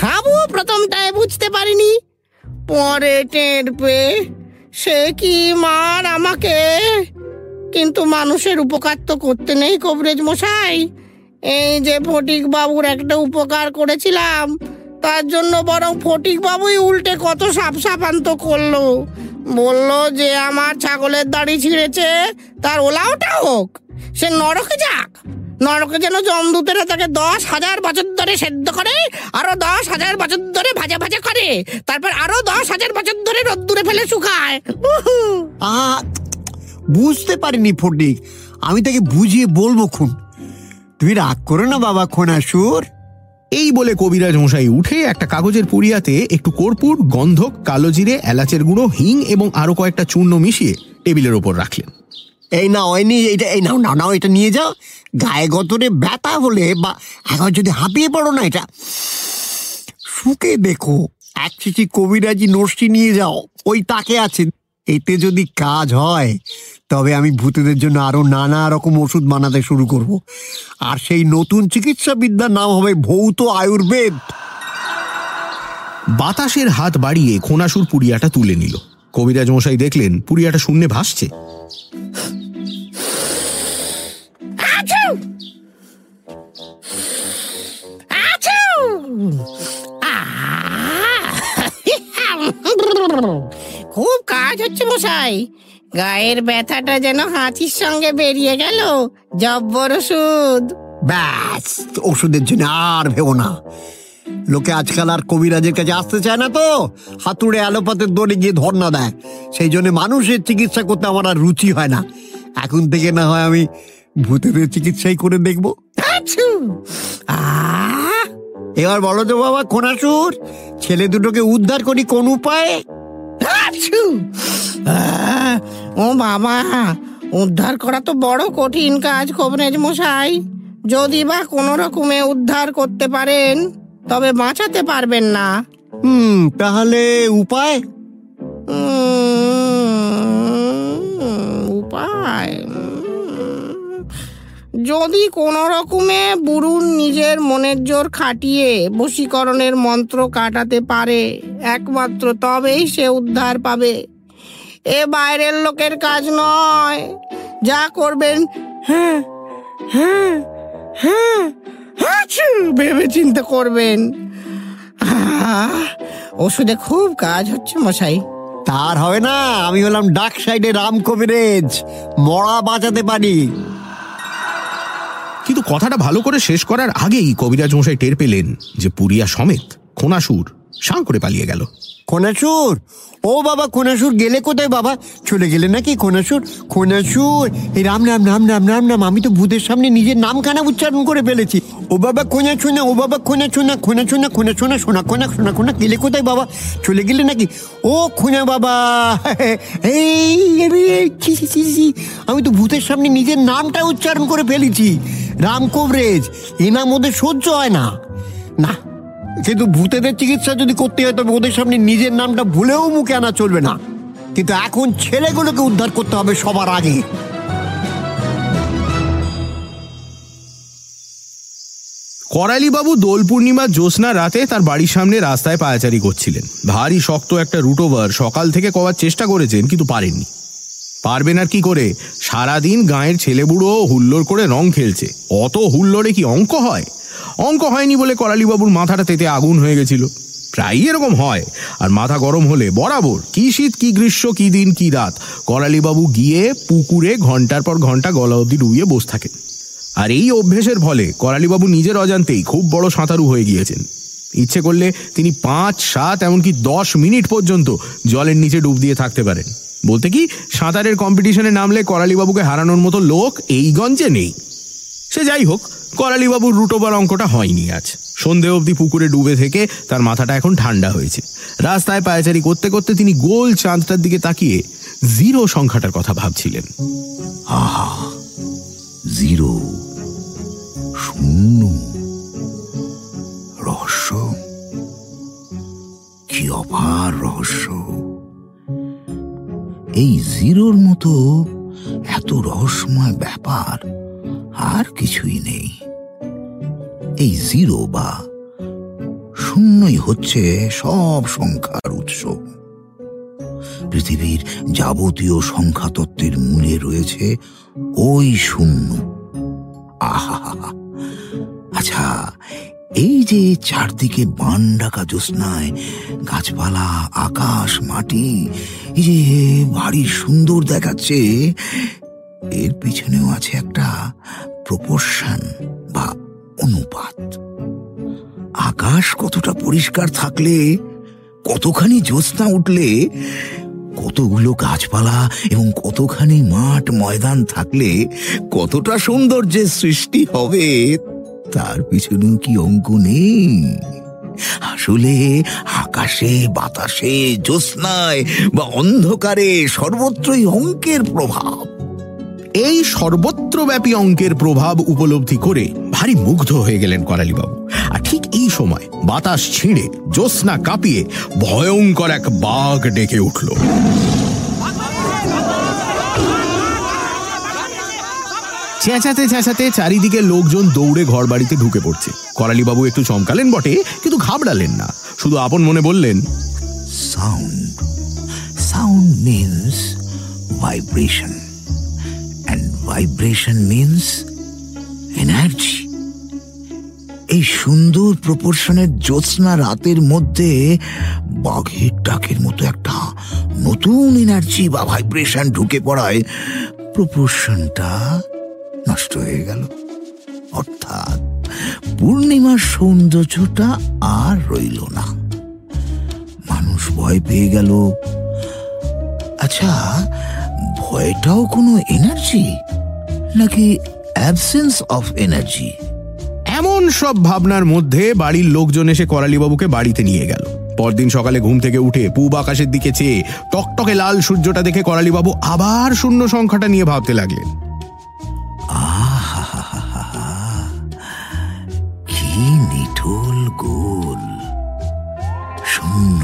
হাবু প্রথমটায় বুঝতে পারিনি। পরে টের পেয়ে সে কি মার আমাকে? কিন্তু মানুষের উপকার তো করতে নেই কবরেজ মশাই। এই যে ফটিক বাবুর একটা উপকার করেছিলাম তার জন্য বরং ফটিক বাবুই উল্টে কত সাপ সাপান্ত করল। বলল যে আমার ছাগলের দাড়ি ছিঁড়েছে, তার ওলাওটা হোক, সে নরকে যাক। নরকে যেন জমদূতেরা তাকে দশ হাজার বছর ধরে সেদ্ধ করে, আরও দশ হাজার বছর ধরে ভাজা ভাজা করে, তারপর আরও দশ হাজার বছর ধরে রোদ্দুরে ফেলে শুকায়। বুঝতে পারিনি ফটিক। আমি তাকে বুঝিয়ে বলব খুন। তুমি রাগ করো না বাবা খোনাসুর। এই বলে কবিরাজ মশাই উঠে একটা কাগজের পুরিয়াতে একটু কর্পূর, গন্ধক, কালো জিরে, এলাচের গুঁড়ো, হিং এবং আরও কয়েকটা চূর্ণ মিশিয়ে টেবিলের ওপর রাখলেন। এই না ওইনি এটা এই নাও নাও নাও, এটা নিয়ে যাও। গায়ে গতরে ব্যথা হলে বা এখন যদি হাঁপিয়ে পড়ো না এটা। শুকে দেখো, এক চিঠি কবিরাজি নষ্টি নিয়ে যাও, ওই তাকে আছে। এতে যদি কাজ হয় তবে আমি ভূতেদের জন্য আরও নানা রকম ওষুধ বানাতে শুরু করব। আর সেই নতুন চিকিৎসা বিদ্যার নাম হবে ভৌত আয়ুর্বেদ। বাতাসের হাত বাড়িয়ে খোনাসুর পুরিয়াটা তুলে নিল। কবিরাজ মশাই দেখলেন পুরিয়াটা শূন্যে ভাসছে। আছু! খুব কাজ হচ্ছে মশাই। গায়ের ব্যথাটা যেন হাতির সঙ্গে বেরিয়ে গেল। জব্বর ওষুধ। ব্যাস ওষুধের জন্য আর ভেবো না। লোকে আজকাল আর কবিরাজের কাছে আসতে চায় না তো। হাতুড়ে অ্যালোপাতের দৌড়ে গিয়ে ধর্ণা দেয়। সেই জন্য মানুষের চিকিৎসা করতে আমার আর রুচি হয় না। এখন থেকে না হয় আমি ভূতেদের চিকিৎসাই করে দেখব! এবার বলো তো বাবা খোনাসুর ছেলে দুটোকে উদ্ধার করি কোন উপায়ে? আহ, ও বাবা উদ্ধার করা তো বড় কঠিন কাজ কবরেজ মশাই। যদি বা কোনো রকমে উদ্ধার করতে পারেন তবে বাঁচাতে পারবেন না। হুম তাহলে উপায়? উম, উপায় উম, যদি কোনো রকমে বুড়ুন নিজের মনের জোর খাটিয়ে বশীকরণের মন্ত্র কাটাতে পারে একমাত্র তবেই সে উদ্ধার পাবে। এ বাইরের লোকের কাজ নয়। যা করবেন হ্যাঁ হ্যাঁ হ্যাঁ হাঁচু, ভেবে চিন্তে করবেন ওষুধে খুব কাজ হচ্ছে মশাই। তার হবে না আমি হলাম ডাক সাইডে রাম কবিরেজ। মরা বাঁচাতে পারি। কিন্তু কথাটা ভালো করে শেষ করার আগেই কবিরাজ মশাই টের পেলেন যে পুরিয়া সমেত খোনাসুর সাঁ করে পালিয়ে গেল। খোনাসুর ও বাবা খোনাসুর গেলে কোথায় বাবা? চলে গেলে নাকি খোনাসুর খোনাসুর এই রাম নাম রাম নাম রাম নাম আমি তো ভূতের সামনে নিজের নামখানা উচ্চারণ করে ফেলেছি। ও বাবা খোঁজা ছোনা ও বাবা খোঁজা ছোনা খোঁজা ছোনা খোঁজা ছোনা সোনা, খোনা সোনা, খোনা, গেলে কোথায় বাবা? চলে গেলে নাকি? ও খোঁজা বাবা! এই। আমি তো ভূতের সামনে নিজের নামটা উচ্চারণ করে ফেলেছি। রাম কবরেজ, এ নাম ওদের সহ্য হয় না। না কিন্তু ভূতেদের চিকিৎসা যদি করতে হয়, তবে ওদের সামনে নিজের নামটা ভুলেও মুখে আনা চলবে না। কিন্তু এখন ছেলেগুলোকে উদ্ধার করতে হবে সবার আগে। করালিবাবু দোল পূর্ণিমার জ্যোৎস্না রাতে তার বাড়ির সামনে রাস্তায় পায়াচারি করছিলেন। ভারী শক্ত একটা রুটোভার সকাল থেকে করার চেষ্টা করেছেন, কিন্তু পারেননি। পারবেন আর কি করে? সারাদিন গাঁয়ের ছেলেবুড়ো হুল্লোড় করে রং খেলছে। অত হুল্লোড়ে কি অঙ্ক হয়? অঙ্ক হয়নি বলে করালিবাবুর মাথাটা তেতে আগুন হয়ে গেছিল। প্রায়ই এরকম হয়। আর মাথা গরম হলে, বরাবর, কি শীত, কি গ্রীষ্ম, কি দিন, কি রাত। করালিবাবু গিয়ে পুকুরে ঘণ্টার পর ঘণ্টা গলা অবধি ডুবিয়ে বসে থাকেন। আর এই অভ্যেসের ফলে করালিবাবু নিজের অজান্তেই খুব বড় সাঁতারু হয়ে গিয়েছেন। ইচ্ছে করলে তিনি পাঁচ, সাত, এমনকি দশ মিনিট পর্যন্ত জলের নিচে ডুব দিয়ে থাকতে পারেন। বলতে কি, সাঁতারের কম্পিটিশনে নামলে করালিবাবুকে হারানোর মতো লোক এই গঞ্জে নেই। সে যাই হোক, করালিবাবুর রুটোবার অঙ্কটা হয়নি আজ। সন্ধে অবধি পুকুরে ডুবে থেকে তার মাথাটা এখন ঠান্ডা হয়েছে। রাস্তায় পায়চারি করতে করতে তিনি গোল চাঁদটার দিকে তাকিয়ে জিরো সংখ্যাটার কথা ভাবছিলেন। আহা, জিরো, শূন্য। রহস্য? কি অপার রহস্য? এই জিরোর মতো এত রহস্যময় ব্যাপার আর কিছুই নেই। এই জিরো বা শূন্যই হচ্ছে সব সংখ্যার উৎস। পৃথিবীর যাবতীয় সংখ্যা তত্ত্বের মূলে রয়েছে ওই শূন্য। আহা আচ্ছা এই যে চারদিকে বান ডাকা জ্যোৎস্নায় গাছপালা, আকাশ, মাটি, এই যে ভারী সুন্দর দেখাচ্ছে এর পিছনেও আছে একটা প্রপোর্শন বা অনুপাত। আকাশ কতটা পরিষ্কার থাকলে, কতখানি জ্যোৎস্না উঠলে, কতগুলো গাছপালা এবং কতখানি মাঠ, ময়দান থাকলে কতটা সৌন্দর্যের সৃষ্টি হবে, তার পিছনেও কি অঙ্ক নেই? আসলে আকাশে, বাতাসে, জ্যোৎস্নায় বা অন্ধকারে সর্বত্রই অঙ্কের প্রভাব। এই সর্বত্রব্যাপী অঙ্কের প্রভাব উপলব্ধি করে ভারী মুগ্ধ হয়ে গেলেন করালিবাবু। আর ঠিক এই সময় বাতাস ছিঁড়ে, জ্যোৎস্না কাঁপিয়ে ভয়ঙ্কর এক বাঘ ডেকে উঠল। চেঁচাতে চেঁচাতে চারিদিকে লোকজন দৌড়ে ঘর বাড়িতে ঢুকে পড়ছে। করালিবাবু একটু চমকালেন বটে, কিন্তু ঘাবড়ালেন না। শুধু আপন মনে বললেন sound sound means vibration vibration means energy এই সুন্দর প্রপোর্শনের জ্যোৎস্না রাতের মধ্যে বাঘের ডাকের মতো একটা নতুন এনার্জি বা ভাইব্রেশন ঢুকে পড়ায় প্রপোর্শনটা নষ্ট হয়ে গেল। অর্থাৎ পূর্ণিমার সৌন্দর্যটা আর রইল না। মানুষ ভয় পেয়ে গেল। আচ্ছা ভয়টাও কোনো এনার্জি নাকি অ্যাবসেন্স অফ এনার্জি এমন সব ভাবনার মধ্যে বাড়ির লোকজন এসে করালিবাবুকে বাড়িতে নিয়ে গেল। পরদিন সকালে ঘুম থেকে উঠে পূব আকাশের দিকে চেয়ে টকটকে লাল সূর্যটা দেখে করালিবাবু আবার শূন্য সংখ্যাটা নিয়ে ভাবতে লাগলেন। কি নিঠুল গোল। শূন্য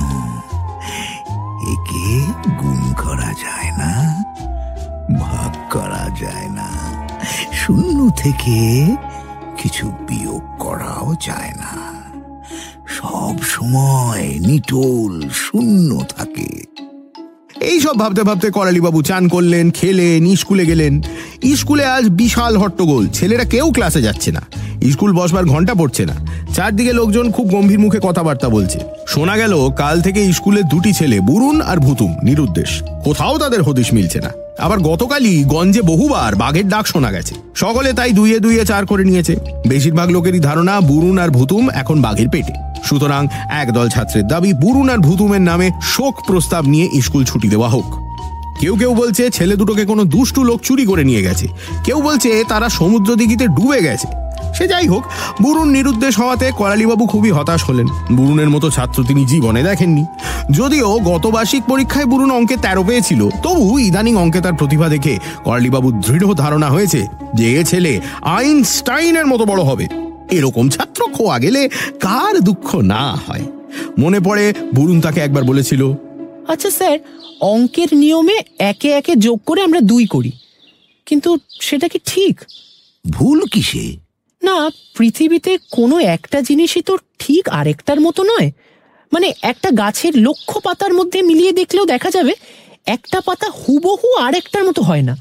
একে গুণ করা যায় না ভাগ করা যায় না। শূন্য থেকে কিছু বিয়োগ করাও যায় না। সব সময় নিটোল শূন্য থাকে। এই সব ভাবতে ভাবতে করালিবাবু চান করলেন, খেলেন, স্কুলে গেলেন। স্কুলে আজ বিশাল হট্টগোল, ছেলেরা কেউ ক্লাসে যাচ্ছে না। স্কুল বসবার ঘণ্টা পড়ছে না। চারদিকে লোকজন খুব গম্ভীর মুখে কথাবার্তা বলছে। শোনা গেল, কাল থেকে স্কুলে দুটি ছেলে বুরুন আর ভুতুম, নিরুদ্দেশ। কোথাও তাদের হদিশ মিলছে না। আবার গতকালই গঞ্জে বহুবার বাঘের ডাক শোনা গেছে। সকলে তাই দুইয়ে দুইয়ে চার করে নিয়েছে। বেশিরভাগ লোকেরই ধারণা বুরুন আর ভুতুম এখন বাঘের পেটে। সুতরাং একদল ছাত্রের দাবি বুরুন আর ভুতুমের নামে শোক প্রস্তাব নিয়ে স্কুল ছুটি দেওয়া হোক। কেউ কেউ বলছে, ছেলে দুটোকে কোনো দুষ্টু লোক চুরি করে নিয়ে গেছে। কেউ বলছে, তারা সমুদ্র দিঘিতে ডুবে গেছে। সে যাই হোক বুরুন নিরুদ্দেশ হওয়াতে করালিবাবু খুবই হতাশ হলেন। বুরুনের মতো ছাত্র তিনি জীবনে দেখেননি। যদিও গত বার্ষিক পরীক্ষায় বুরুন অঙ্কে তেরো পেয়েছিল তবু ইদানিং অঙ্কে তার প্রতিভা দেখে করালিবাবুর দৃঢ় ধারণা হয়েছে যে এ ছেলে আইনস্টাইনের মতো বড় হবে। এরকম ছাত্র খোয়া গেলে কার দুঃখ না হয়। মনে পড়ে বুরুন তাকে একবার বলেছিল আচ্ছা স্যার অঙ্কের নিয়মে একে একে যোগ করে আমরা দুই করি। কিন্তু সেটা কি ঠিক? ভুল কিসে? না, পৃথিবীতে কোনো একটা জিনিসই তো ঠিক আরেকটার মতো নয়। মানে একটা গাছের লক্ষ পাতার মধ্যে মিলিয়ে দেখলেও দেখা যাবে একটা পাতা হুবহু আরেকটার মতো হয় না।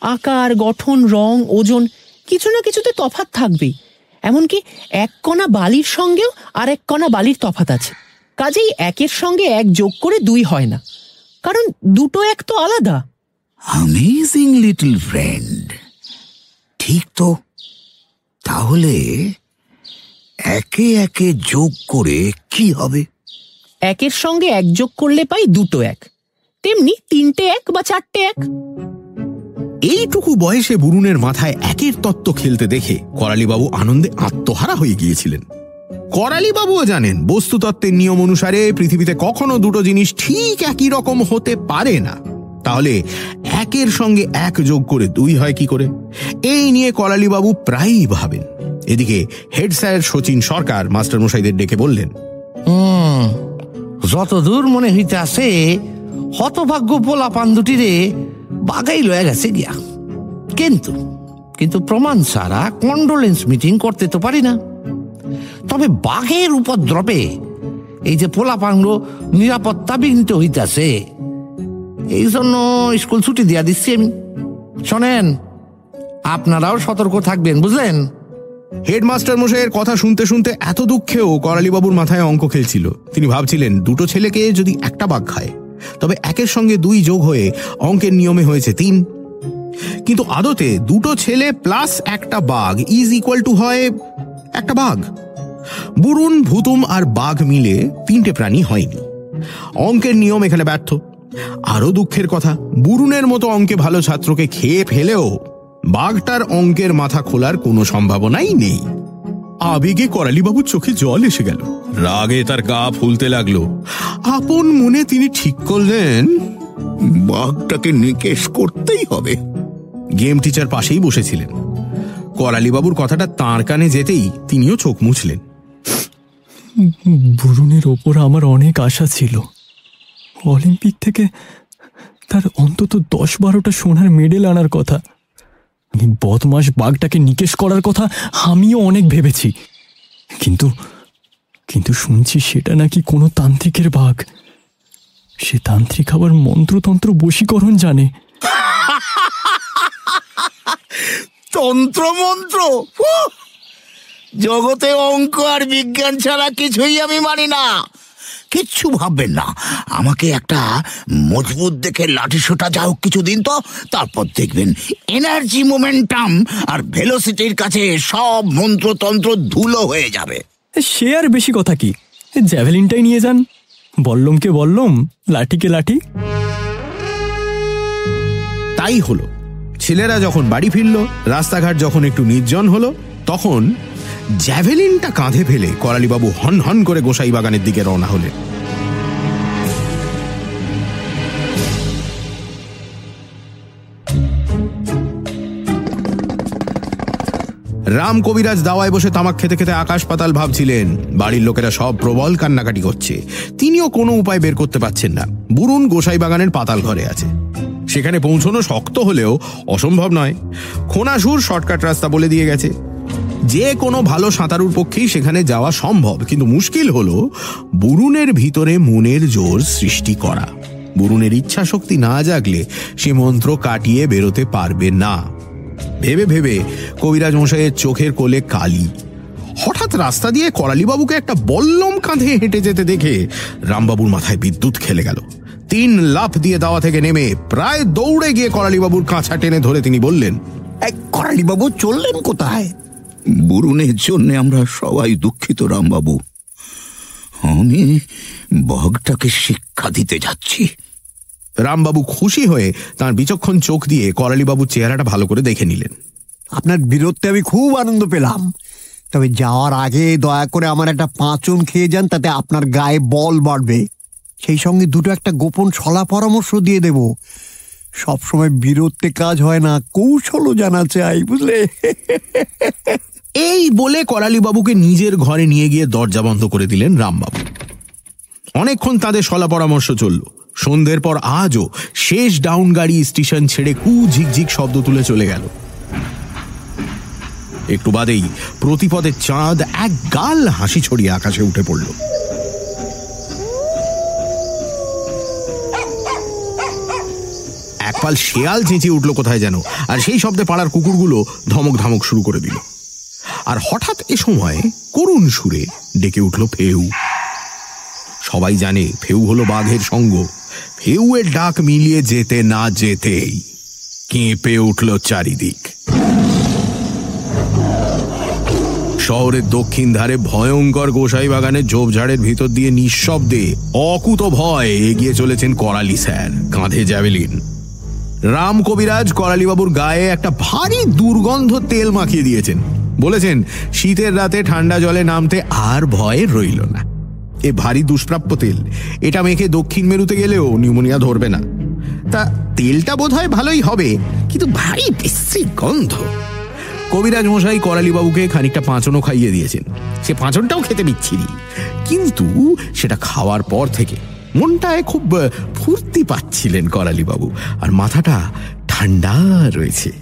আকার, গঠন, রং, ওজন কিছু না কিছুতে তফাৎ থাকবেই। এমনকি এক কণা বালির সঙ্গেও আর এক কণা বালির তফাত আছে। কাজেই একের সঙ্গে এক যোগ করে দুই হয় না। কারণ দুটো এক তো আলাদা। অ্যামেজিং লিটল ফ্রেন্ড ঠিক তো? তাহলে একে একে যোগ করে কি হবে? একের সঙ্গে এক যোগ করলে পাই দুটো এক। তেমনি তিনটে এক বা চারটে এক। এইটুকু বয়সে বুরুনের মাথায় একের তত্ত্ব খেলতে দেখে করালিবাবু আনন্দে আত্মহারা হয়ে গিয়েছিলেন। করালিবাবুও জানেন বস্তুতত্ত্বের নিয়ম অনুসারে পৃথিবীতে কখনো দুটো জিনিস ঠিক একই রকম হতে পারে না। তাহলে একের সঙ্গে এক যোগ করে দুই হয় কি করে? এই নিয়ে করালিবাবু প্রায়ই ভাবেন। এদিকে হেড স্যার সচিন সরকার মাস্টারমশাইদের ডেকে বললেন যতদূর মনে হইতে আছে হতভাগ্য পোলা পান্দুটি রে বাগাই লয়ে গেছে গিয়া। কিন্তু কিন্তু প্রমাণ ছাড়া কন্ডোলেন্স মিটিং করতে তো পারি না। তবে বাঘের উপদ্রবে এই যে পোলা পাঙ্গ নিরাপত্তা বিঘ্নিত হইতাছে এই জন্য স্কুল ছুটি দিয়া দিচ্ছি আমি। শোনেন, আপনারাও সতর্ক থাকবেন, বুঝলেন? হেডমাস্টার মশাইয়ের কথা শুনতে শুনতে এত দুঃখেও করালিবাবুর মাথায় অঙ্ক খেলছিল। তিনি ভাবছিলেন, দুটো ছেলেকে যদি একটা বাঘ খায়, তবে একের সঙ্গে দুই যোগ হয়ে অঙ্কের নিয়মে হয়েছে তিন। কিন্তু আদতে দুটো ছেলে প্লাস একটা বাঘ ইজ ইকুয়াল টু হয় একটা বাঘ। বুরুন, ভুতুম আর বাঘ মিলে তিনটে প্রাণী হয়নি। অঙ্কের নিয়ম এখানে ব্যর্থ। আরও দুঃখের কথা বুরুনের মতো অঙ্কে ভালো ছাত্রকে খেয়ে ফেলেও বাঘটার অঙ্কের মাথা খোলার কোনো সম্ভাবনাই নেই। আবেগে করালিবাবুর চোখে জল এসে গেল। রাগে তার গা ফুলতে লাগল। আপন মনে তিনি ঠিক করলেন বাঘটাকে নিকেশ করতেই হবে। গেম টিচার পাশেই বসেছিলেন। করালিবাবুর কথাটা তাঁর কানে যেতেই তিনিও চোখ মুছলেন। বরুণের ওপর আমার অনেক আশা ছিল। অলিম্পিক থেকে তার অন্তত দশ বারোটা সোনার মেডেল আনার কথা। বদমাস বাঘটাকে নিকেশ করার কথা আমিও অনেক ভেবেছি। কিন্তু কিন্তু শুনছি সেটা নাকি কোনো তান্ত্রিকের বাঘ। সে তান্ত্রিক আবার মন্ত্রতন্ত্র বশীকরণ জানে। তন্ত্র মন্ত্র! জগতে অঙ্ক আর বিজ্ঞান ছাড়া কিছুই আমি মানি না। কিচ্ছু ভাববেন না। আমাকে একটা মজবুত দেখে লাঠি সোটা যা হোক কিছুদিন তো তারপর দেখবেন এনার্জি মোমেন্টাম আর ভেলোসিটির কাছে সব মন্ত্রতন্ত্র ধুলো হয়ে যাবে। সে আর বেশি কথা কি? জ্যাভেলিনটাই নিয়ে যান। বল্লমকে বল্লম লাঠিকে লাঠি। তাই হলো। ছেলেরা যখন বাড়ি ফিরল রাস্তাঘাট যখন একটু নির্জন হলো তখন জ্যাভেলিনটা কাঁধে ফেলে করালিবাবু হন হন করে গোসাই বাগানের দিকে রওনা হলেন। রাম কবিরাজ দাওয়ায় বসে তামাক খেতে খেতে আকাশ পাতাল ভাবছিলেন। বাড়ির লোকেরা সব প্রবল কান্নাকাটি করছে। তিনিও কোনো উপায় বের করতে পারছেন না। বুরুন গোসাই বাগানের পাতাল ঘরে আছে। সেখানে পৌঁছানো শক্ত হলেও অসম্ভব নয়। খোনাসুর শর্টকাট রাস্তা বলে দিয়ে গেছে। যে কোনো ভালো সাঁতারুর পক্ষেই সেখানে যাওয়া সম্ভব। কিন্তু মুশকিল হলো বুরুনের ভিতরে মনের জোর সৃষ্টি করা। বুরুনের ইচ্ছা শক্তি না জাগলে সে মন্ত্র কাটিয়ে বেরোতে পারবে না। ভেবে ভেবে কবিরাজ মশাইয়ের চোখের কোলে কালি। হঠাৎ রাস্তা দিয়ে করালিবাবুকে একটা বল্লম কাঁধে হেঁটে যেতে দেখে রামবাবুর মাথায় বিদ্যুৎ খেলে গেল। তিন লাফ দিয়ে দাওয়া থেকে নেমে প্রায় দৌড়ে গিয়ে করালিবাবুর কাঁচা টেনে ধরে তিনি বললেন এক করালিবাবু চললেন কোথায়? বুরুনের জন্য আমরা সবাই দুঃখিত রামবাবু। আমি বগটাকে শিক্ষা দিতে যাচ্ছি। রামবাবু খুশি হয়ে তার বিচক্ষণ চোখ দিয়ে করালিবাবুর চেহারাটা ভালো করে দেখে নিলেন। আপনার বিরোধতে আমি খুব আনন্দ পেলাম। তবে যাওয়ার আগে দয়া করে আমার একটা পাঁচন খেয়ে যান তাতে আপনার গায়ে বল বাড়বে। সেই সঙ্গে দুটো একটা গোপন সলা পরামর্শ দিয়ে দেব। সবসময় বিরোধতে কাজ হয় না কৌশলও জানা চাই বুঝলে? এই বলে করালিবাবুকে নিজের ঘরে নিয়ে গিয়ে দরজা বন্ধ করে দিলেন রামবাবু। অনেকক্ষণ তাদের সলা পরামর্শ চলল। সন্ধ্যের পর আজও শেষ ডাউন গাড়ি স্টেশন ছেড়ে কু ঝিকঝিক শব্দ তুলে চলে গেল। একটু বাদেই প্রতিপদের চাঁদ এক গাল হাসি ছড়িয়ে আকাশে উঠে পড়ল। একপাল শেয়াল চেঁচিয়ে উঠল কোথায় যেন, আর সেই শব্দে পাড়ার কুকুরগুলো ধমক ধমক শুরু করে দিল। আর হঠাৎ এ সময় করুণ সুরে ডেকে উঠল ফেউ। সবাই জানে ফেউ হলো বাঘের সঙ্গ। ফেউয়ের ডাক মিলিয়ে যেতে না যেতেই কেঁপে উঠল চারিদিক। শহরের দক্ষিণ ধারে ভয়ঙ্কর গোসাই বাগানের ঝোপঝাড়ের ভিতর দিয়ে নিঃশব্দে অকুত ভয় এগিয়ে চলেছেন করালি স্যার, কাঁধে জ্যাভেলিন। রাম কবিরাজ করালিবাবুর গায়ে একটা ভারী দুর্গন্ধ তেল মাখিয়ে দিয়েছেন। বলেছেন, শীতের রাতে ঠান্ডা জলে নামতে আর ভয় রইল না। এ ভারী দুষ্প্রাপ্য তেল। এটা মেখে দক্ষিণ মেরুতে গেলেও নিউমোনিয়া ধরবে না। তা তেলটা বোধ হয় ভালোই হবে, কিন্তু ভারী বিশ্রী গন্ধ। কবিরাজ মশাই করালিবাবুকে খানিকটা পাঁচনও খাইয়ে দিয়েছেন। সে পাঁচনটাও খেতে বিচ্ছিরি। কিন্তু সেটা খাওয়ার পর থেকে মনটায় খুব ফুর্তি পাচ্ছিলেন করালিবাবু, আর মাথাটা ঠান্ডা রয়েছে।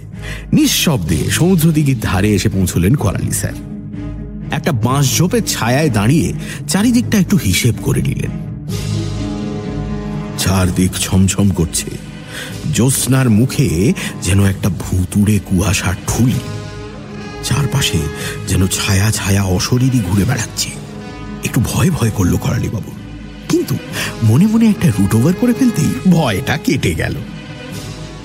নিঃশব্দে সমুদ্র দিঘির ধারে এসে পৌঁছলেন করালি স্যার। একটা বাঁশ ঝোপের ছায়ায় দাঁড়িয়ে চারিদিকটা একটু হিসেব করে নিলেন। চারদিক ছমছম করছে। জ্যোৎস্নার মুখে যেন একটা ভুতুড়ে কুয়াশার ঠুলি। চারপাশে যেন ছায়া ছায়া অশরীরই ঘুরে বেড়াচ্ছে। একটু ভয় ভয় করল করালি বাবু কিন্তু মনে মনে একটা রুট ওভার করে ফেলতেই ভয়টা কেটে গেল।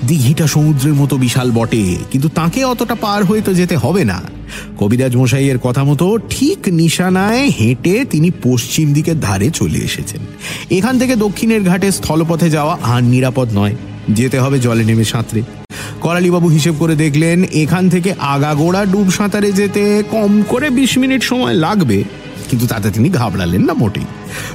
দিঘিটা সমুদ্রের মতো বিশাল বটে, কিন্তু তাকে অতটা পার হয়ে তো যেতে হবে না। কবিরাজ মশাইয়ের কথা মতো ঠিক নিশানায় হেঁটে তিনি পশ্চিম দিকের ধারে চলে এসেছেন। এখান থেকে দক্ষিণের ঘাটে স্থলপথে যাওয়া আর নিরাপদ নয়, যেতে হবে জলে নেমে সাঁতরে। করালিবাবু হিসেব করে দেখলেন, এখান থেকে আগাগোড়া ডুব সাঁতারে যেতে কম করে বিশ মিনিট সময় লাগবে। কিন্তু তাতে তিনি ঘাবড়ালেন না মোটেই।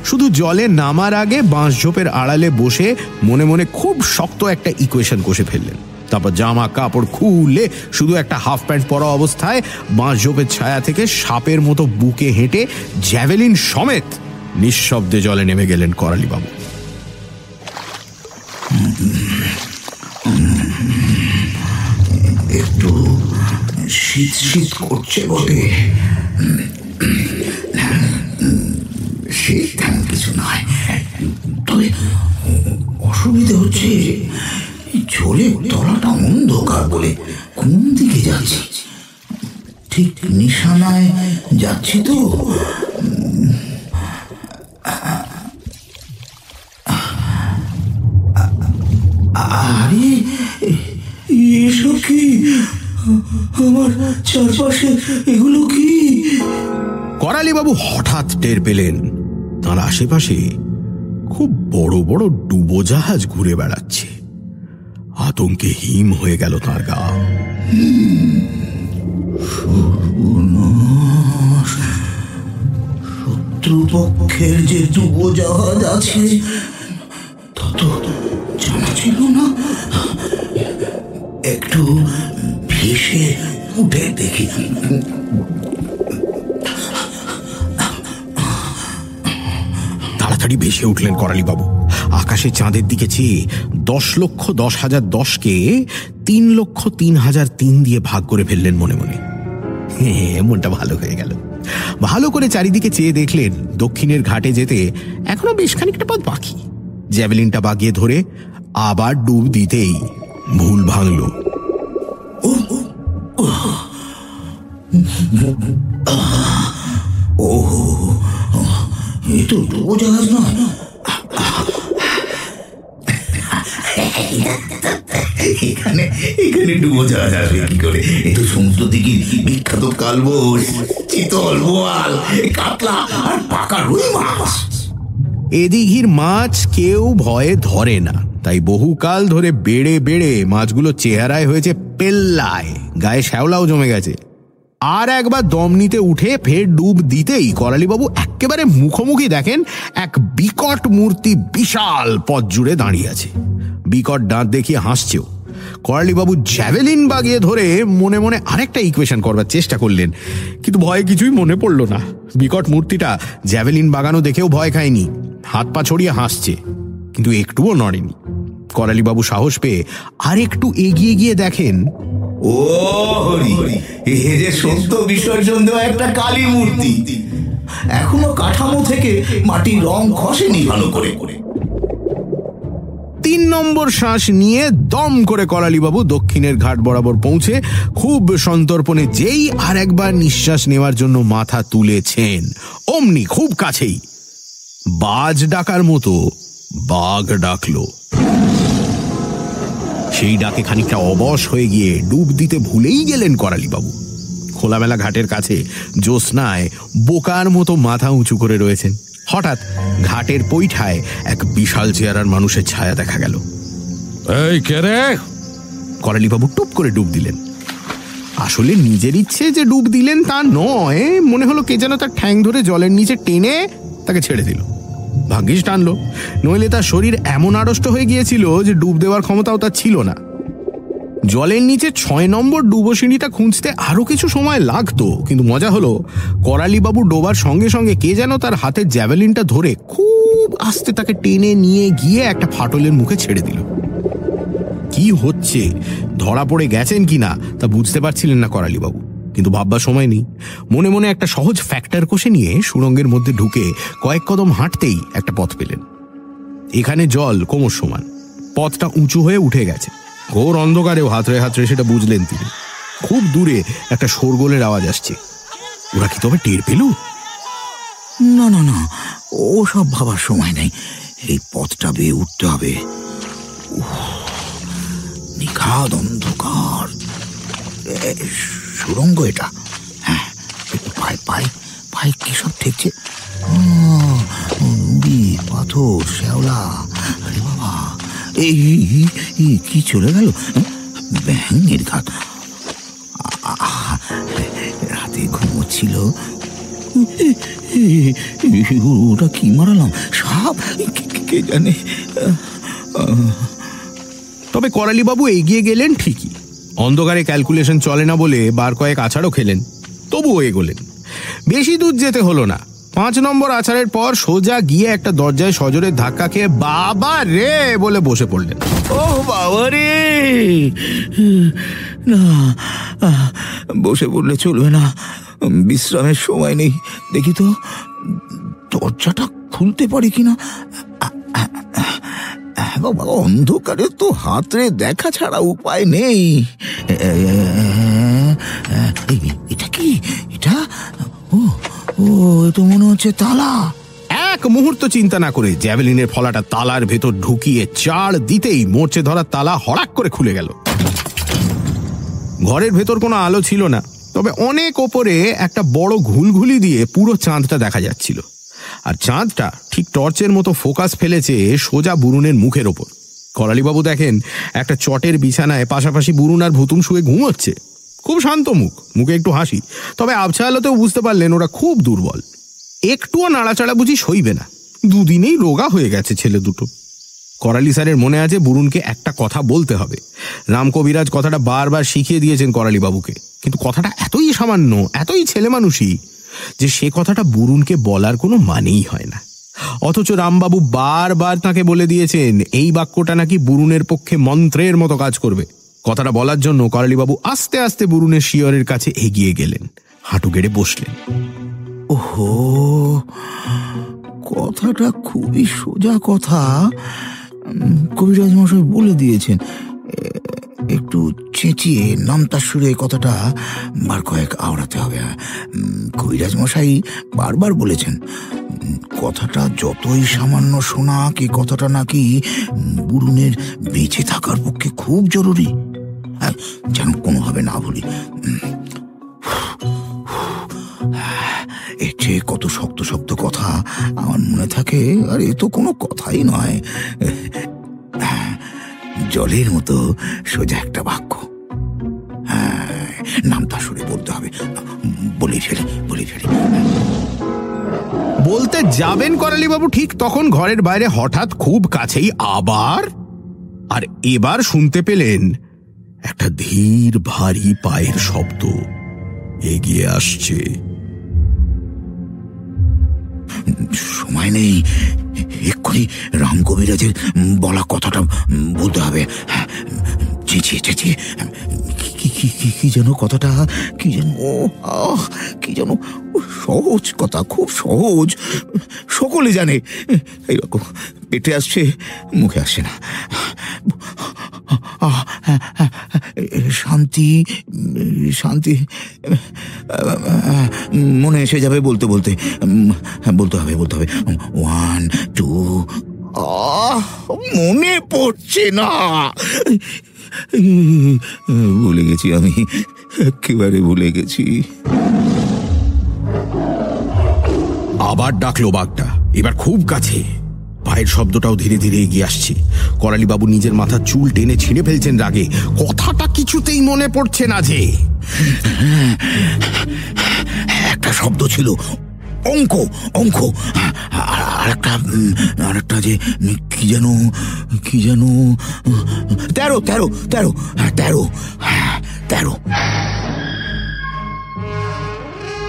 শুধু জলে নামার আগে বাঁশঝোপের আড়ালে বসে মনে মনে খুব শক্ত একটা ইকুয়েশন কষে ফেললেন। তারপর জামা কাপড় খুলে শুধু একটা হাফ প্যান্ট পরা অবস্থায় বাঁশঝোপের ছায়া থেকে সাপের মতো বুকে হেঁটে জ্যাভেলিন সমেত নিঃশব্দে জলে নেমে গেলেন করালিবাবু। একটু শীত শীত করছে বটে। সে তেমন কিছু নয়। তবে অসুবিধে হচ্ছে ঝোলে তলাটা অন্ধকার বলে কোন দিকে যাচ্ছে? ঠিক নিশানায় যাচ্ছি তো? আরে এসব কি? আমার চারপাশে এগুলো কি? করালিবাবু হঠাৎ টের পেলেন। তার আশেপাশে খুব বড় বড় ডুবোজাহাজ ঘুরে বেড়াচ্ছে। আতঙ্কে হিম হয়ে গেল তার গা। শত্রুপক্ষের যে ডুবোজাহাজ আছে, তা তো জানা ছিল না। একটু ভেসে উঠে দেখি। তাড়াতাড়ি ভেসে উঠলেন করালিবাবু। আকাশে চাঁদের দিকে চেয়ে দশ লক্ষ দশ হাজার দশকে তিন লক্ষ তিন হাজার তিন দিয়ে ভাগ করে ফেললেন মনে মনে। মনটা ভালো হয়ে গেল। ভালো করে চারিদিকে চেয়ে দেখলেন দক্ষিণের ঘাটে যেতে এখনও বেশ খানিকটা পথ বাকি। জ্যাভেলিনটা বাগিয়ে ধরে আবার ডুব দিতেই ভুল ভাঙল। ও এ তো ডুবোজাহাজ নয় এখানে এখানে আসবে কি করে। এ তো সমুদ্র দিকে বিখ্যাত কালবোস চিতল বোয়াল কাতলা আর পাকা রুই মাছ। এদিঘির মাছ কেউ ভয়ে ধরে না। তাই বহুকাল ধরে বেড়ে বেড়ে মাছগুলো চেহারায় হয়েছে পেল্লায়। গায়ে শ্যাওলাও জমে গেছে। আর একবার দম নিতে উঠে ফের ডুব দিতেই করালিবাবু একেবারে মুখোমুখি দেখেন এক বিকট মূর্তি বিশাল পথ জুড়ে দাঁড়িয়ে আছে। বিকট দাঁত দেখিয়ে হাসছেও। করালিবাবু জ্যাভেলিন বাগিয়ে ধরে মনে মনে আরেকটা ইকুয়েশন করবার চেষ্টা করলেন, কিন্তু ভয়ে কিছুই মনে পড়ল না। বিকট মূর্তিটা জ্যাভেলিন বাগানো দেখেও ভয় খায়নি। হাত পা ছড়িয়ে হাসছে, কিন্তু একটুও নড়েনি। করালিবাবু সাহস পেয়ে আর একটু এগিয়ে গিয়ে দেখেন। ও হরি এ যে সত্য বিসর্জন দেওয়া একটা কালী মূর্তি। এখনও কাঠামো থেকে মাটির রং খসেনি ভালো করে করে। তিন নম্বর শ্বাস নিয়ে দম করে করালিবাবু দক্ষিণের ঘাট বরাবর পৌঁছে খুব সন্তর্পণে যেই আর একবার নিঃশ্বাস নেওয়ার জন্য মাথা তুলেছেন। অমনি খুব কাছেই। বাজ ডাকার মতো বাঘ ডাকলো। সেই ডাকে খানিকটা অবশ হয়ে গিয়ে ডুব দিতে ভুলেই গেলেন করালিবাবু। খোলামেলা ঘাটের কাছে জ্যোৎস্নায় বোকার মতো মাথা উঁচু করে রয়েছেন। হঠাৎ ঘাটের পৈঠায় এক বিশাল চেয়ারার মানুষের ছায়া দেখা গেল। এই কে রে? করালিবাবু টুপ করে ডুব দিলেন। আসলে নিজের ইচ্ছে যে ডুব দিলেন তা নয় মনে হলো কে যেন তার ঠ্যাং ধরে জলের নিচে টেনে তাকে ছেড়ে দিল। ভাগ্যিস টানলো। নইলে তার শরীর এমন আড়ষ্ট হয়ে গিয়েছিল যে ডুব দেওয়ার ক্ষমতাও তার ছিল না। জলের নিচে ছয় নম্বর ডুবোসিঁড়িটা খুঁজতে আরও কিছু সময় লাগতো, কিন্তু মজা হলো, করালিবাবু ডোবার সঙ্গে সঙ্গে কে যেন তার হাতের জ্যাভেলিনটা ধরে খুব আস্তে তাকে টেনে নিয়ে গিয়ে একটা ফাটলের মুখে ছেড়ে দিল। কি হচ্ছে? ধরা পড়ে গেছেন কিনা? তা বুঝতে পারছিলেন না করালিবাবু। কিন্তু ভাববার সময় নেই। মনে মনে একটা সহজ ফ্যাক্টর কষে নিয়ে সুরঙ্গের মধ্যে ঢুকে কয়েক কদম হাঁটতেই একটা পথ পেলেন। এখানে জল কোমর সমান। পথটা উঁচু হয়ে উঠে গেছে। ঘোর অন্ধকারেও হাতড়ে হাতড়ে সেটা বুঝলেন তিনি। খুব দূরে একটা শোরগোলের আওয়াজ আসছে। ওরা কি তবে টের পেল? না না না ও সব ভাবার সময় নেই। এই পথটা বেয়ে উঠতে হবে। নিখাদ অন্ধকার। এ, সুড়ঙ্গ এটা। হ্যাঁ একটু পায়ে পায়ে পায়ে কি সব ঠেকছে নুড়ি পাথর শ্যাওলা। আরে বাবা এই কি চলে গেল? ব্যাঙের আহ, রাতে ঘুমোচ্ছিল। ওটা কি মারালাম? সাপ? কে জানে? তবে করালিবাবু এগিয়ে গেলেন ঠিকই। অন্ধকারে ক্যালকুলেশন চলে না বলে বার কয়েক আছাড়ও খেলেন, তবুও এগোলেন। বেশি দূর যেতে হলো না। পাঁচ নম্বর আছাড়ের পর সোজা গিয়ে একটা দরজায় সজোরের ধাক্কা খেয়ে বাবা রে বলে বসে পড়লেন। ও বাবা রে! না বসে পড়লে চলবে না। বিশ্রামের সময় নেই। দেখি তো, দরজাটা খুলতে পারি কিনা? বাবা, অন্ধকারে তো হাতরে দেখা ছাড়া উপায় নেই। এটা কি? এটা? ও ও তো মনে হচ্ছে তালা। এক মুহূর্ত চিন্তা না করে জ্যাভেলিনের ফলাটা তালার ভেতর ঢুকিয়ে চার দিতেই মোর্চে ধরা তালা হড়াক করে খুলে গেল। ঘরের ভেতর কোনো আলো ছিল না, তবে অনেক ওপরে একটা বড় ঘুলঘুলি দিয়ে পুরো চাঁদটা দেখা যাচ্ছিল। আর চাঁদটা ঠিক টর্চের মতো ফোকাস ফেলেছে সোজা বুরুনের মুখের ওপর। করালিবাবু দেখেন, একটা চটের বিছানায় পাশাপাশি বুরুন আর ভুতুম শুয়ে ঘুমোচ্ছে। খুব শান্ত মুখ, মুখে একটু হাসি। তবে আবছা আলোতেও বুঝতে পারলেন, ওরা খুব দুর্বল। একটুও নাড়াচাড়া বুঝি সইবে না। দুদিনেই রোগা হয়ে গেছে ছেলে দুটো। করালি স্যারের মনে আছে বুরুনকে একটা কথা বলতে হবে। রাম কবিরাজ কথাটা বারবার শিখিয়ে দিয়েছেন করালি বাবুকে কিন্তু কথাটা এতই সামান্য, এতই ছেলে মানুষই যে সে কথাটা বুরুনকে বলার কোনো মানেই হয় না। অথচ রামবাবু বারবার তাকে বলে দিয়েছেন, এই বাক্যটা নাকি বুরুনের পক্ষে মন্ত্রের মতো কাজ করবে। কথাটা বলার জন্য করালিবাবু আস্তে আস্তে বুরুনের শিয়রের কাছে এগিয়ে গেলেন, হাঁটু গেড়ে বসলেন। ওহো, কথাটা খুবই সোজা কথা। কবিরাজ মশাই বলে দিয়েছেন। একটু চেঁচিয়ে নামতার সুরে কথাটা বার কয়েক আওড়াতে হবে। উম, কবিরাজ মশাই বারবার বলেছেন কথাটা যতই সামান্য শোনা কি কথাটা নাকি উম, বুরুনের বেঁচে থাকার পক্ষে খুব জরুরি। হ্যাঁ, যেন কোনোভাবে না বলি এর চেয়ে কত শক্ত শক্ত কথা আমার মনে থাকে আর এ তো কোনো কথাই নয়। জলের মতো সোজা একটা বাক্য। হ্যাঁ, নামটা সুরে বলতে হবে। বলে ফেলি বলে ফেলি। বলতে যাবেন করালিবাবু ঠিক তখন ঘরের বাইরে হঠাৎ খুব কাছেই আবার আর এবার শুনতে পেলেন একটা ধীর ভারী পায়ের শব্দ এগিয়ে আসছে। সময় নেই এক্ষুনি রাম কবিরাজের বলা কথাটা বলতে হবে। চেঁচিয়ে চেঁচিয়ে কি যেন কথাটা, কি যেন কি যেন সহজ কথা, খুব সহজ। সকলে জানে এইরকম পেটে আসছে, মুখে আসছে না। শান্তি শান্তি, মনে এসে যাবে বলতে বলতে বলতে হবে বলতে হবে। ওয়ান টু মনে পড়ছে না। ভুলে গেছি আমি, একেবারে ভুলে গেছি। আবার ডাকলো বাঘটা, এবার খুব কাছে। পায়ের শব্দটাও ধীরে ধীরে এগিয়ে আসছে। করালিবাবু নিজের মাথার চুল টেনে ছিঁড়ে ফেলছেন রাগে। কথাটা কিছুতেই মনে পড়ছে না যে। একটা শব্দ ছিল। অঙ্ক অঙ্ক। আর একটা আর একটা যে কি যেন কি যেন তেরো তেরো তেরো হ্যাঁ, তেরো হ্যাঁ, তেরো।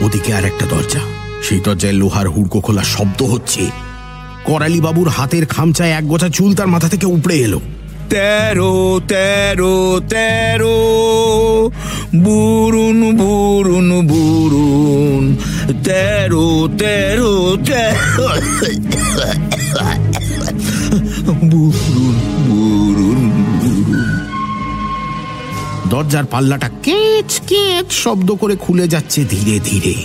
ওদিকে আর একটা দরজা। সেই দরজায় লোহার হুড়কো খোলা শব্দ হচ্ছে। করালি বাবুর হাতের খামচায় এক গোছা চুল তার মাথা থেকে উপড়ে এলো। তেরো তেরো তেরো বুরুন বুরুন বুরুন। তেরো তেরো তেরো। বুরুন বুরুন বুরুন। দরজার পাল্লাটা কেচ কেচ শব্দ করে খুলে যাচ্ছে ধীরে ধীরে।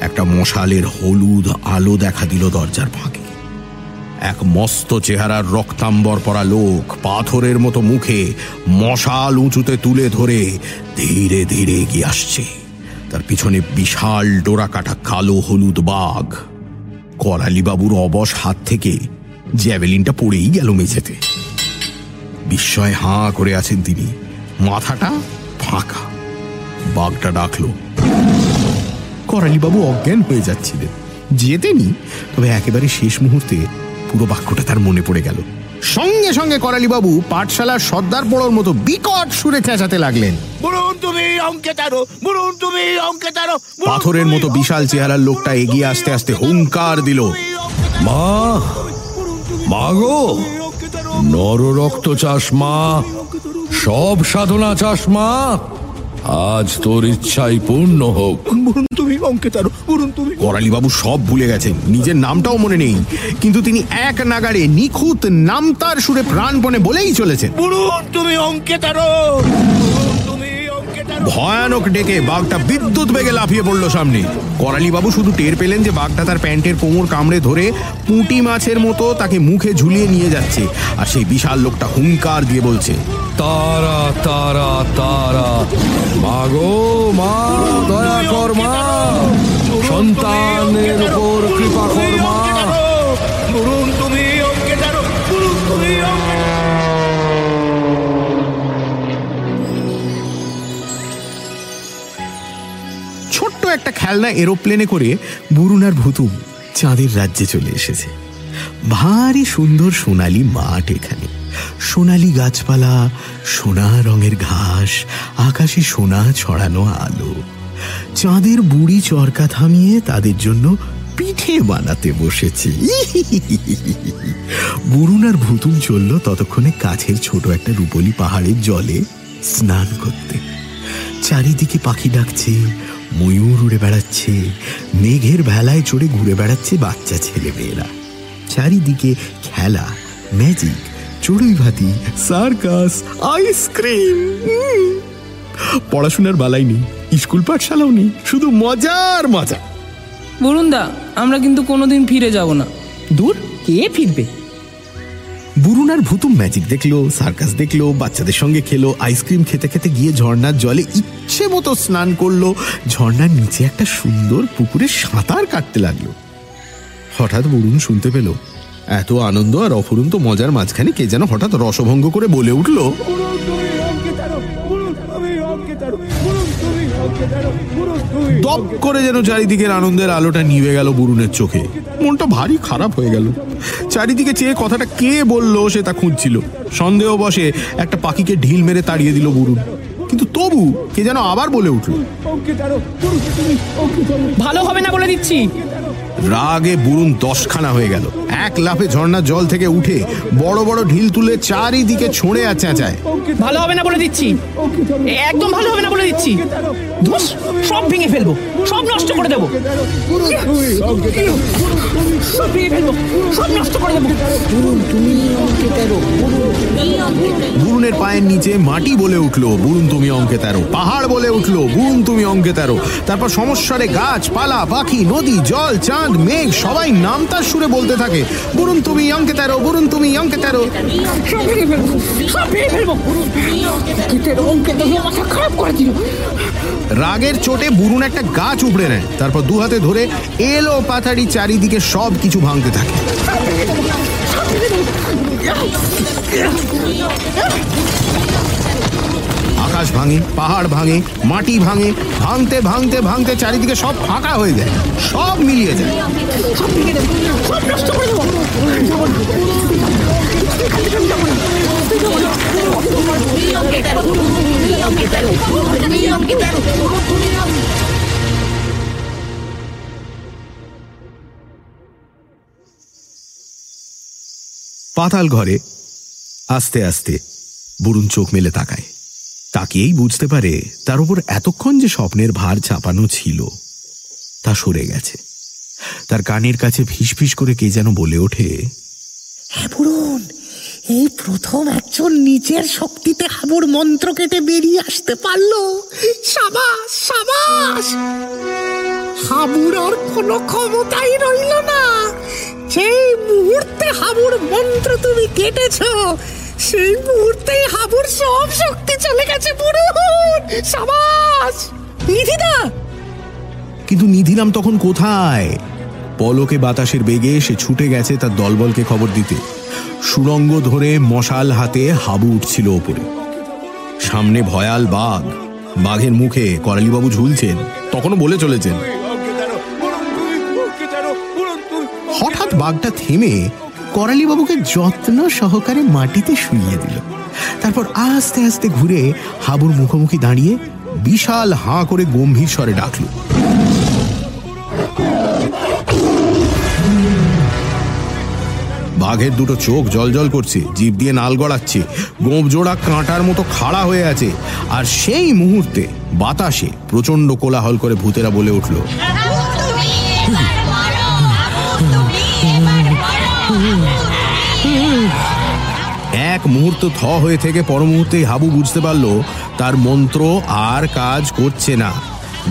একটা মশালের হলুদ আলো দেখা দিল দরজার ফাঁকে। এক মস্ত চেহারার রক্তাম্বর পরা লোক পাথরের মতো মুখে মশাল উঁচুতে তুলে ধরে ধীরে ধীরে এগিয়ে আসছে। তার পিছনে বিশাল ডোরা কাটা কালো হলুদ বাঘ। করালিবাবুর অবশ হাত থেকে জ্যাভেলিনটা পড়েই গেল মেঝেতে। বিস্ময় হাঁ করে আছেন তিনি। মাথাটা ফাঁকা। বাঘটা ডাকলো, করালিবাবু অজ্ঞান হয়ে যাচ্ছিলেন। যেতেনি তবে একেবারে শেষ মুহূর্তে পুরো বাক্যটা তার মনে পড়ে গেল। সঙ্গে সঙ্গে করালিবাবু পাঠশালার সর্দার বড়োর মতো বিকট সুরে চেঁচাতে লাগলেন। পাথরের মতো বিশাল চেহারার লোকটা এগিয়ে আসতে আসতে হুঙ্কার দিল। মা! মাগো নররক্ত চাষ মা! সব সাধনা চাষ মা! আজ তোর ইচ্ছাই পূর্ণ হোক। বলুন তুমি অঙ্কে তার বলুন তুমি করালিবাবু সব ভুলে গেছেন নিজের নামটাও মনে নেই কিন্তু তিনি এক নাগাড়ে নিখুঁত নামতার সুরে প্রাণপণে বলেই চলেছেন। বলুন তুমি অঙ্কে তেরো। ভয়ানক ডেকে বাঘটা বিদ্যুৎ বেগে লাফিয়ে পড়ল সামনে। করালি বাবু শুধু টের পেলেন যে বাঘটা তার প্যান্টের কোমর কামড়ে ধরে পুঁটি মাছের মতো তাকে মুখে ঝুলিয়ে নিয়ে যাচ্ছে আর সেই বিশাল লোকটা হুঙ্কার দিয়ে বলছে, তারা তারা তারা, মাগো, মা, দয়া কর মা, সন্তানের উপর কৃপা কর একটা খেলনা এরোপ্লেনে করে বুরুন আর ভুতুম চাঁদের রাজ্যে চলে এসেছে। ভারী সুন্দর সোনালি মাঠ এখানে। সোনালি গাছপালা, সোনা রঙের ঘাস, আকাশে সোনা ছড়ানো আলো। চাঁদের বুড়ি চরকা থামিয়ে তাদের জন্য পিঠে বানাতে বসেছে। বুরুন আর ভুতুম চলল ততক্ষণে কাছের ছোট একটা রূপলি পাহাড়ের জলে স্নান করতে। চারিদিকে পাখি ডাকছে ময়ূর উড়ে বেড়াচ্ছে মেঘের ভেলায় চড়ে ঘুরে বেড়াচ্ছে বাচ্চা ছেলে মেয়েরা চারিদিকে খেলা ম্যাজিক চড়ুই ভাতি সার্কাস আইসক্রিম পড়াশোনার বালাই নেই স্কুল পাঠশালাও নেই শুধু মজার মজা। বরুণদা আমরা কিন্তু কোনোদিন ফিরে যাব না। দূর কে ফিরবে? বুরুন আর ভুতুম ম্যাজিক দেখল, সার্কাস দেখল, বাচ্চাদের সঙ্গে খেলো, আইসক্রিম খেতে খেতে গিয়ে ঝর্নার জলে ইচ্ছে মতো স্নান করল। ঝর্নার নিচে একটা সুন্দর পুকুরে সাঁতার কাটতে লাগল। হঠাৎ বরুণ শুনতে পেল, এত আনন্দ আর অফুরন্ত মজার মাঝখানে কে যেন হঠাৎ রসভঙ্গ করে বলে উঠল দপ করে যেন চারিদিকের আনন্দের আলোটা নিভে গেল বুরুনের চোখে। মনটা ভারী খারাপ হয়ে গেল। চারিদিকে চেয়ে কথাটা কে বলল সে তা খুঁজছিল। সন্দেহ বসে একটা পাখিকে ঢিল মেরে তাড়িয়ে দিল বুরুন। কিন্তু তবু কে যেন আবার বলে উঠল, ভালো হবে না বলে দিচ্ছি। রাগে বুরুন দশখানা হয়ে গেল। এক লাফে ঝর্ণার জল থেকে উঠে বড় বড় ঢিল তুলে চারিদিকে ছড়ে আর চেঁচায়। ভালো হবে না বলে দিচ্ছি। একদম ভালো হবে না বলে দিচ্ছি। ধুস সব ভেঙে ফেলব সব নষ্ট করে দেবো। সব ভেঙে ফেলব সব নষ্ট করে দেবো। বুরুনের পায়ের নিচে মাটি বলে উঠল বুরুন তুমি অঙ্কে তেরো। পাহাড় বলে উঠল বুরুন তুমি অঙ্কে তেরো। তারপর সমস্যারে গাছ, পালা, পাখি, নদী, জল, চাঁদ, মেঘ, সবাই নাম তার সুরে বলতে থাকে বুরুন তুমি অঙ্কে তেরো বুরুন তুমি অঙ্কে তেরো। রাগের চোটে বুরুন একটা গাছ উপড়ে নেয়, তারপর দু হাতে ধরে এলো পাথাড়ি চারিদিকে সব কিছু ভাঙতে থাকে। আকাশ ভাঙে, পাহাড় ভাঙে, মাটি ভাঙে, ভাঙতে ভাঙতে ভাঙতে চারিদিকে সব ফাঁকা হয়ে যায়। সব মিলিয়ে যায়। সব পাতাল ঘরে আস্তে আস্তে বুরুন চোখ মেলে তাকায়। তাকিয়েই বুঝতে পারে তার উপর এতক্ষণ যে স্বপ্নের ভার চাপানো ছিল, তা সরে গেছে। তার কানের কাছে ফিসফিস করে কে যেন বলে ওঠে এই প্রথম একজন নিজের শক্তিতে হাবুর মন্ত্র কেটে বেরিয়ে আসতে পারল। হাবুর আর কোনো ক্ষমতাই রইল না। সেই মুহূর্তে হাবুর মন্ত্র তুমি কেটেছ। সেই মুহূর্তেই হাবুর সব শক্তি চলে গেছে বুড়ুন সাবাস! নিধিদা! কিন্তু নিধিরাম তখন কোথায়? পলকে বাতাসের বেগে সে ছুটে গেছে তার দলবলকে খবর দিতে। সুরঙ্গ ধরে মশাল হাতে হাবু উঠছিল ওপরে। সামনে ভয়াল বাঘ। বাঘের মুখে করালিবাবু ঝুলছেন, তখনও বলে চলেছেন হঠাৎ বাঘটা থেমে করালিবাবুকে যত্ন সহকারে মাটিতে শুইয়ে দিল। তারপর আস্তে আস্তে ঘুরে হাবুর মুখোমুখি দাঁড়িয়ে বিশাল হাঁ করে গম্ভীর স্বরে ডাকলো। বাঘের দুটো চোখ জলজল করছে জীব দিয়ে নাল গড়াচ্ছে গোপ জোড়া কাঁটার মতো খাড়া হয়ে আছে। আর সেই মুহূর্তে বাতাসে প্রচণ্ড কোলাহল করে ভূতেরা বলে উঠল মুহূর্ত থ হয়ে থেকে পর মুহূর্তেই হাবু বুঝতে পারল তার মন্ত্র আর কাজ করছে না।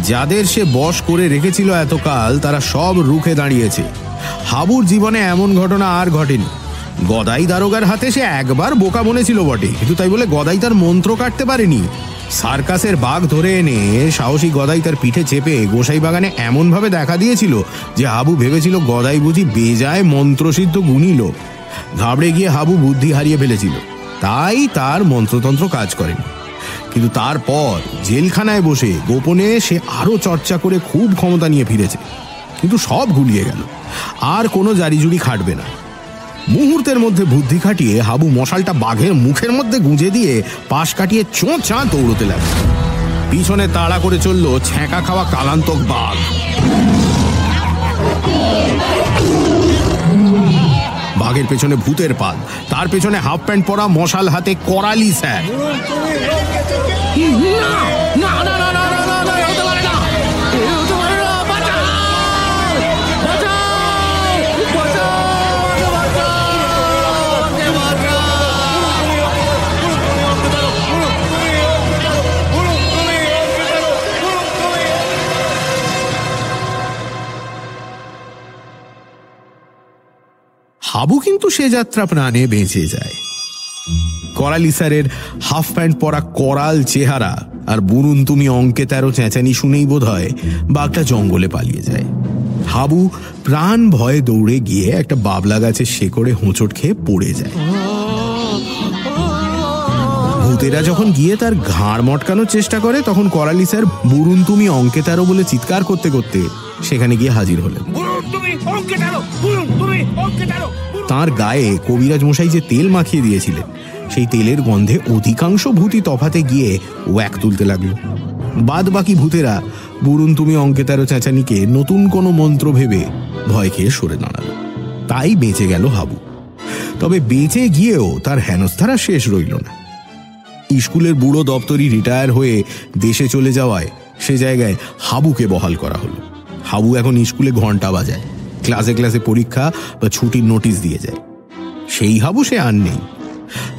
যাদের সে বশ করে রেখেছিল এতকাল, তারা সব রুখে দাঁড়িয়েছে। হাবুর জীবনে এমন ঘটনা আর ঘটেনি। গদাই দারোগার হাতে সে একবার বোকা বনেছিল বটে, কিন্তু তাই বলে গদাই তার মন্ত্র কাটতে পারেনি। সার্কাসের বাঘ ধরে এনে সাহসী গদাই তার পিঠে চেপে গোসাই বাগানে এমনভাবে দেখা দিয়েছিল যে হাবু ভেবেছিল গদাই বুঝি বেজায় মন্ত্রসিদ্ধ গুণী লোক। ঘাবড়ে গিয়ে হাবু বুদ্ধি হারিয়ে ফেলেছিল। তাই তার মন্ত্রতন্ত্র কাজ করেনি। কিন্তু তারপর জেলখানায় বসে গোপনে সে আরও চর্চা করে খুব ক্ষমতা নিয়ে ফিরেছে। কিন্তু সব গুলিয়ে গেল। আর কোনো জারিজুরি খাটবে না। মুহূর্তের মধ্যে বুদ্ধি খাটিয়ে হাবু মশালটা বাঘের মুখের মধ্যে গুঁজে দিয়ে পাশ কাটিয়ে চোঁচা দৌড়তে লাগল। পিছনে তাড়া করে চলল ছ্যাঁকা খাওয়া কালান্তক বাঘ। বাঘের পেছনে ভূতের পাল তার পেছনে হাফ প্যান্ট পরা মশাল হাতে করালি স্যার। হাবু কিন্তু সে যাত্রা প্রাণে বেঁচে যায়। করালি স্যারের হাফ প্যান্ট পরা করাল চেহারা আর বুরুন তুমি অঙ্কে তেরো চেঁচানি শুনেই বোধ হয় বাঘটা জঙ্গলে পালিয়ে যায়। হাবু প্রাণ ভয়ে দৌড়ে গিয়ে একটা বাবলা গাছের শেকড়ে হোঁচট খেয়ে পড়ে যায়। ভূতেরা যখন গিয়ে তার ঘাড় মটকানোর চেষ্টা করে, তখন করালি স্যার বুরুন তুমি অঙ্কে তেরো বলে চিৎকার করতে করতে সেখানে গিয়ে হাজির হলেন। তার। গায়ে কবিরাজ মশাই যে তেল মাখিয়ে দিয়েছিলেন, সেই তেলের গন্ধে অধিকাংশ ভূতি তফাতে গিয়ে ওয়াক তুলতে লাগল। বাদ বাকি ভূতেরা, বুরুন তুমি অঙ্কে তেরো চেঁচানিকে, নতুন কোনো মন্ত্র ভেবে ভয় খেয়ে সরে দাঁড়াল। তাই বেঁচে গেল হাবু। তবে বেঁচে গিয়েও তার হেনস্থারা শেষ রইল না। স্কুলের বুড়ো দপ্তরি রিটায়ার হয়ে দেশে চলে যাওয়ায় সে জায়গায় হাবুকে বহাল করা হলো। হাবু এখন স্কুলে ঘণ্টা বাজায়। ক্লাসে ক্লাসে পরীক্ষা বা ছুটির নোটিশ দিয়ে যায়। সেই হাবু সে আর নেই।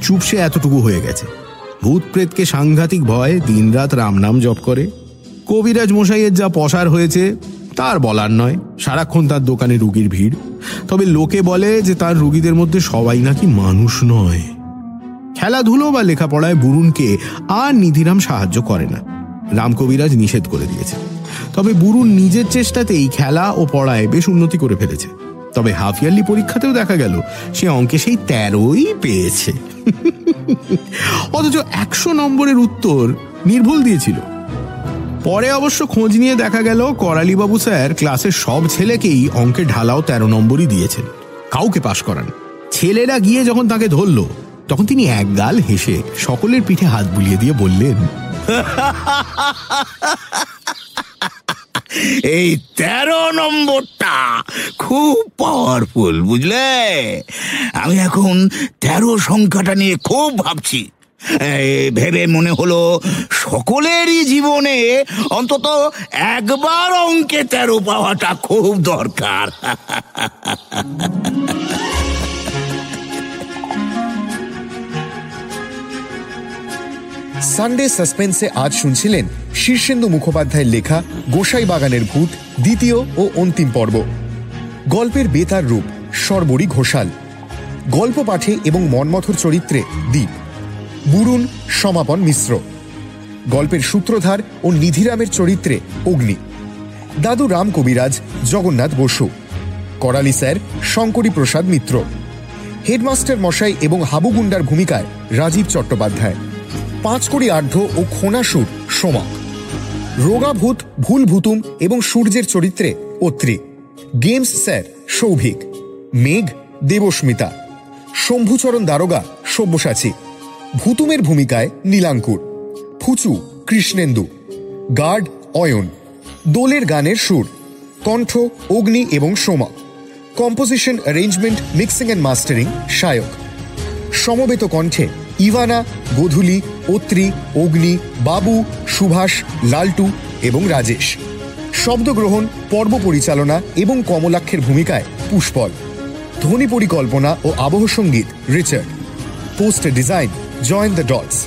চুপসে এতটুকু হয়ে গেছে। ভূত প্রেতকে সাংঘাতিক ভয় দিনরাত রামনাম জপ করে। কবিরাজ মশাইয়ের যা পসার হয়েছে তার বলার নয়। সারাক্ষণ তার দোকানে রুগীর ভিড়। তবে লোকে বলে যে তার রুগীদের মধ্যে সবাই নাকি মানুষ নয়। খেলাধুলো বা লেখাপড়ায় বুরুনকে আর নিধিরাম সাহায্য করে না। রামকবিরাজ নিষেধ করে দিয়েছে। তবে বুরুন নিজের চেষ্টাতেই খেলা ও পড়ায় বেশ উন্নতি করে ফেলেছে। তবে হাফ ইয়ারলি পরীক্ষাতেও দেখা গেল, সে অঙ্কে সেই তেরোই পেয়েছে। অথচ একশো নম্বরের উত্তর নির্ভুল দিয়েছিল। পরে অবশ্য খোঁজ নিয়ে দেখা গেল, করালিবাবু স্যার ক্লাসের সব ছেলেকেই অঙ্কে ঢালাও তেরো নম্বরই দিয়েছেন। কাউকে পাশ করান। ছেলেরা গিয়ে যখন তাকে ধরল, তখন তিনি এক গাল হেসে সকলের পিঠে হাত বুলিয়ে দিয়ে বললেন এই তেরো নম্বরটা খুব পাওয়ারফুল বুঝলে? আমি এখন তেরো সংখ্যাটা নিয়ে খুব ভাবছি। ভেবে মনে হলো সকলেরই জীবনে অন্তত একবার অঙ্কে তেরো পাওয়াটা খুব দরকার। সানডে সাসপেন্সে আজ শুনছিলেন শীর্ষেন্দু মুখোপাধ্যায়ের লেখা গোসাই বাগানের ভূত, দ্বিতীয় ও অন্তিম পর্ব। গল্পের বেতার রূপ, সর্বরী ঘোষাল। গল্প পাঠে এবং মনমথর চরিত্রে দ্বীপ বুরুন, সমাপন মিশ্র। গল্পের সূত্রধার ও নিধিরামের চরিত্রে অগ্নি। দাদু রাম কবিরাজ, জগন্নাথ বসু। করালি স্যার, শঙ্করী প্রসাদ মিত্র। হেডমাস্টার মশাই এবং হাবুগুন্ডার ভূমিকায় রাজীব চট্টোপাধ্যায়। পাঁচকড়ি আর্ধ ও খোনাসুর সোমক রোগাভূত ভুল ভুতুম এবং সূর্যের চরিত্রে অত্রি। Games sir, Souvik. মেঘ, দেবস্মিতা। শম্ভুচরণ দারোগা, সব্যসাচী। ভুতুমের ভূমিকায় নীলাঙ্কুর। ফুচু, কৃষ্ণেন্দু। গার্ড, অয়ন। দোলের গানের সুর। কণ্ঠ, অগ্নি এবং Soma. Composition, arrangement, mixing and mastering Sayak সমবেত কণ্ঠে ইভানা, গোধূলি, অত্রি, অগ্নি, বাবু, সুভাষ, লালটু এবং রাজেশ। শব্দগ্রহণ, পর্ব পরিচালনা এবং কমলাক্ষের ভূমিকায় পুষ্পল। ধ্বনি পরিকল্পনা ও আবহ সংগীত, Richard. Poster design, join the dots.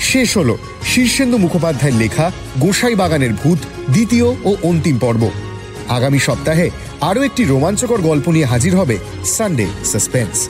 শেষ হল শীর্ষেন্দু মুখোপাধ্যায়ের লেখা গোসাই বাগানের ভূত, দ্বিতীয় ও অন্তিম পর্ব। আগামী সপ্তাহে আরও একটি রোমাঞ্চকর গল্প নিয়ে হাজির হবে সানডে সাসপেন্স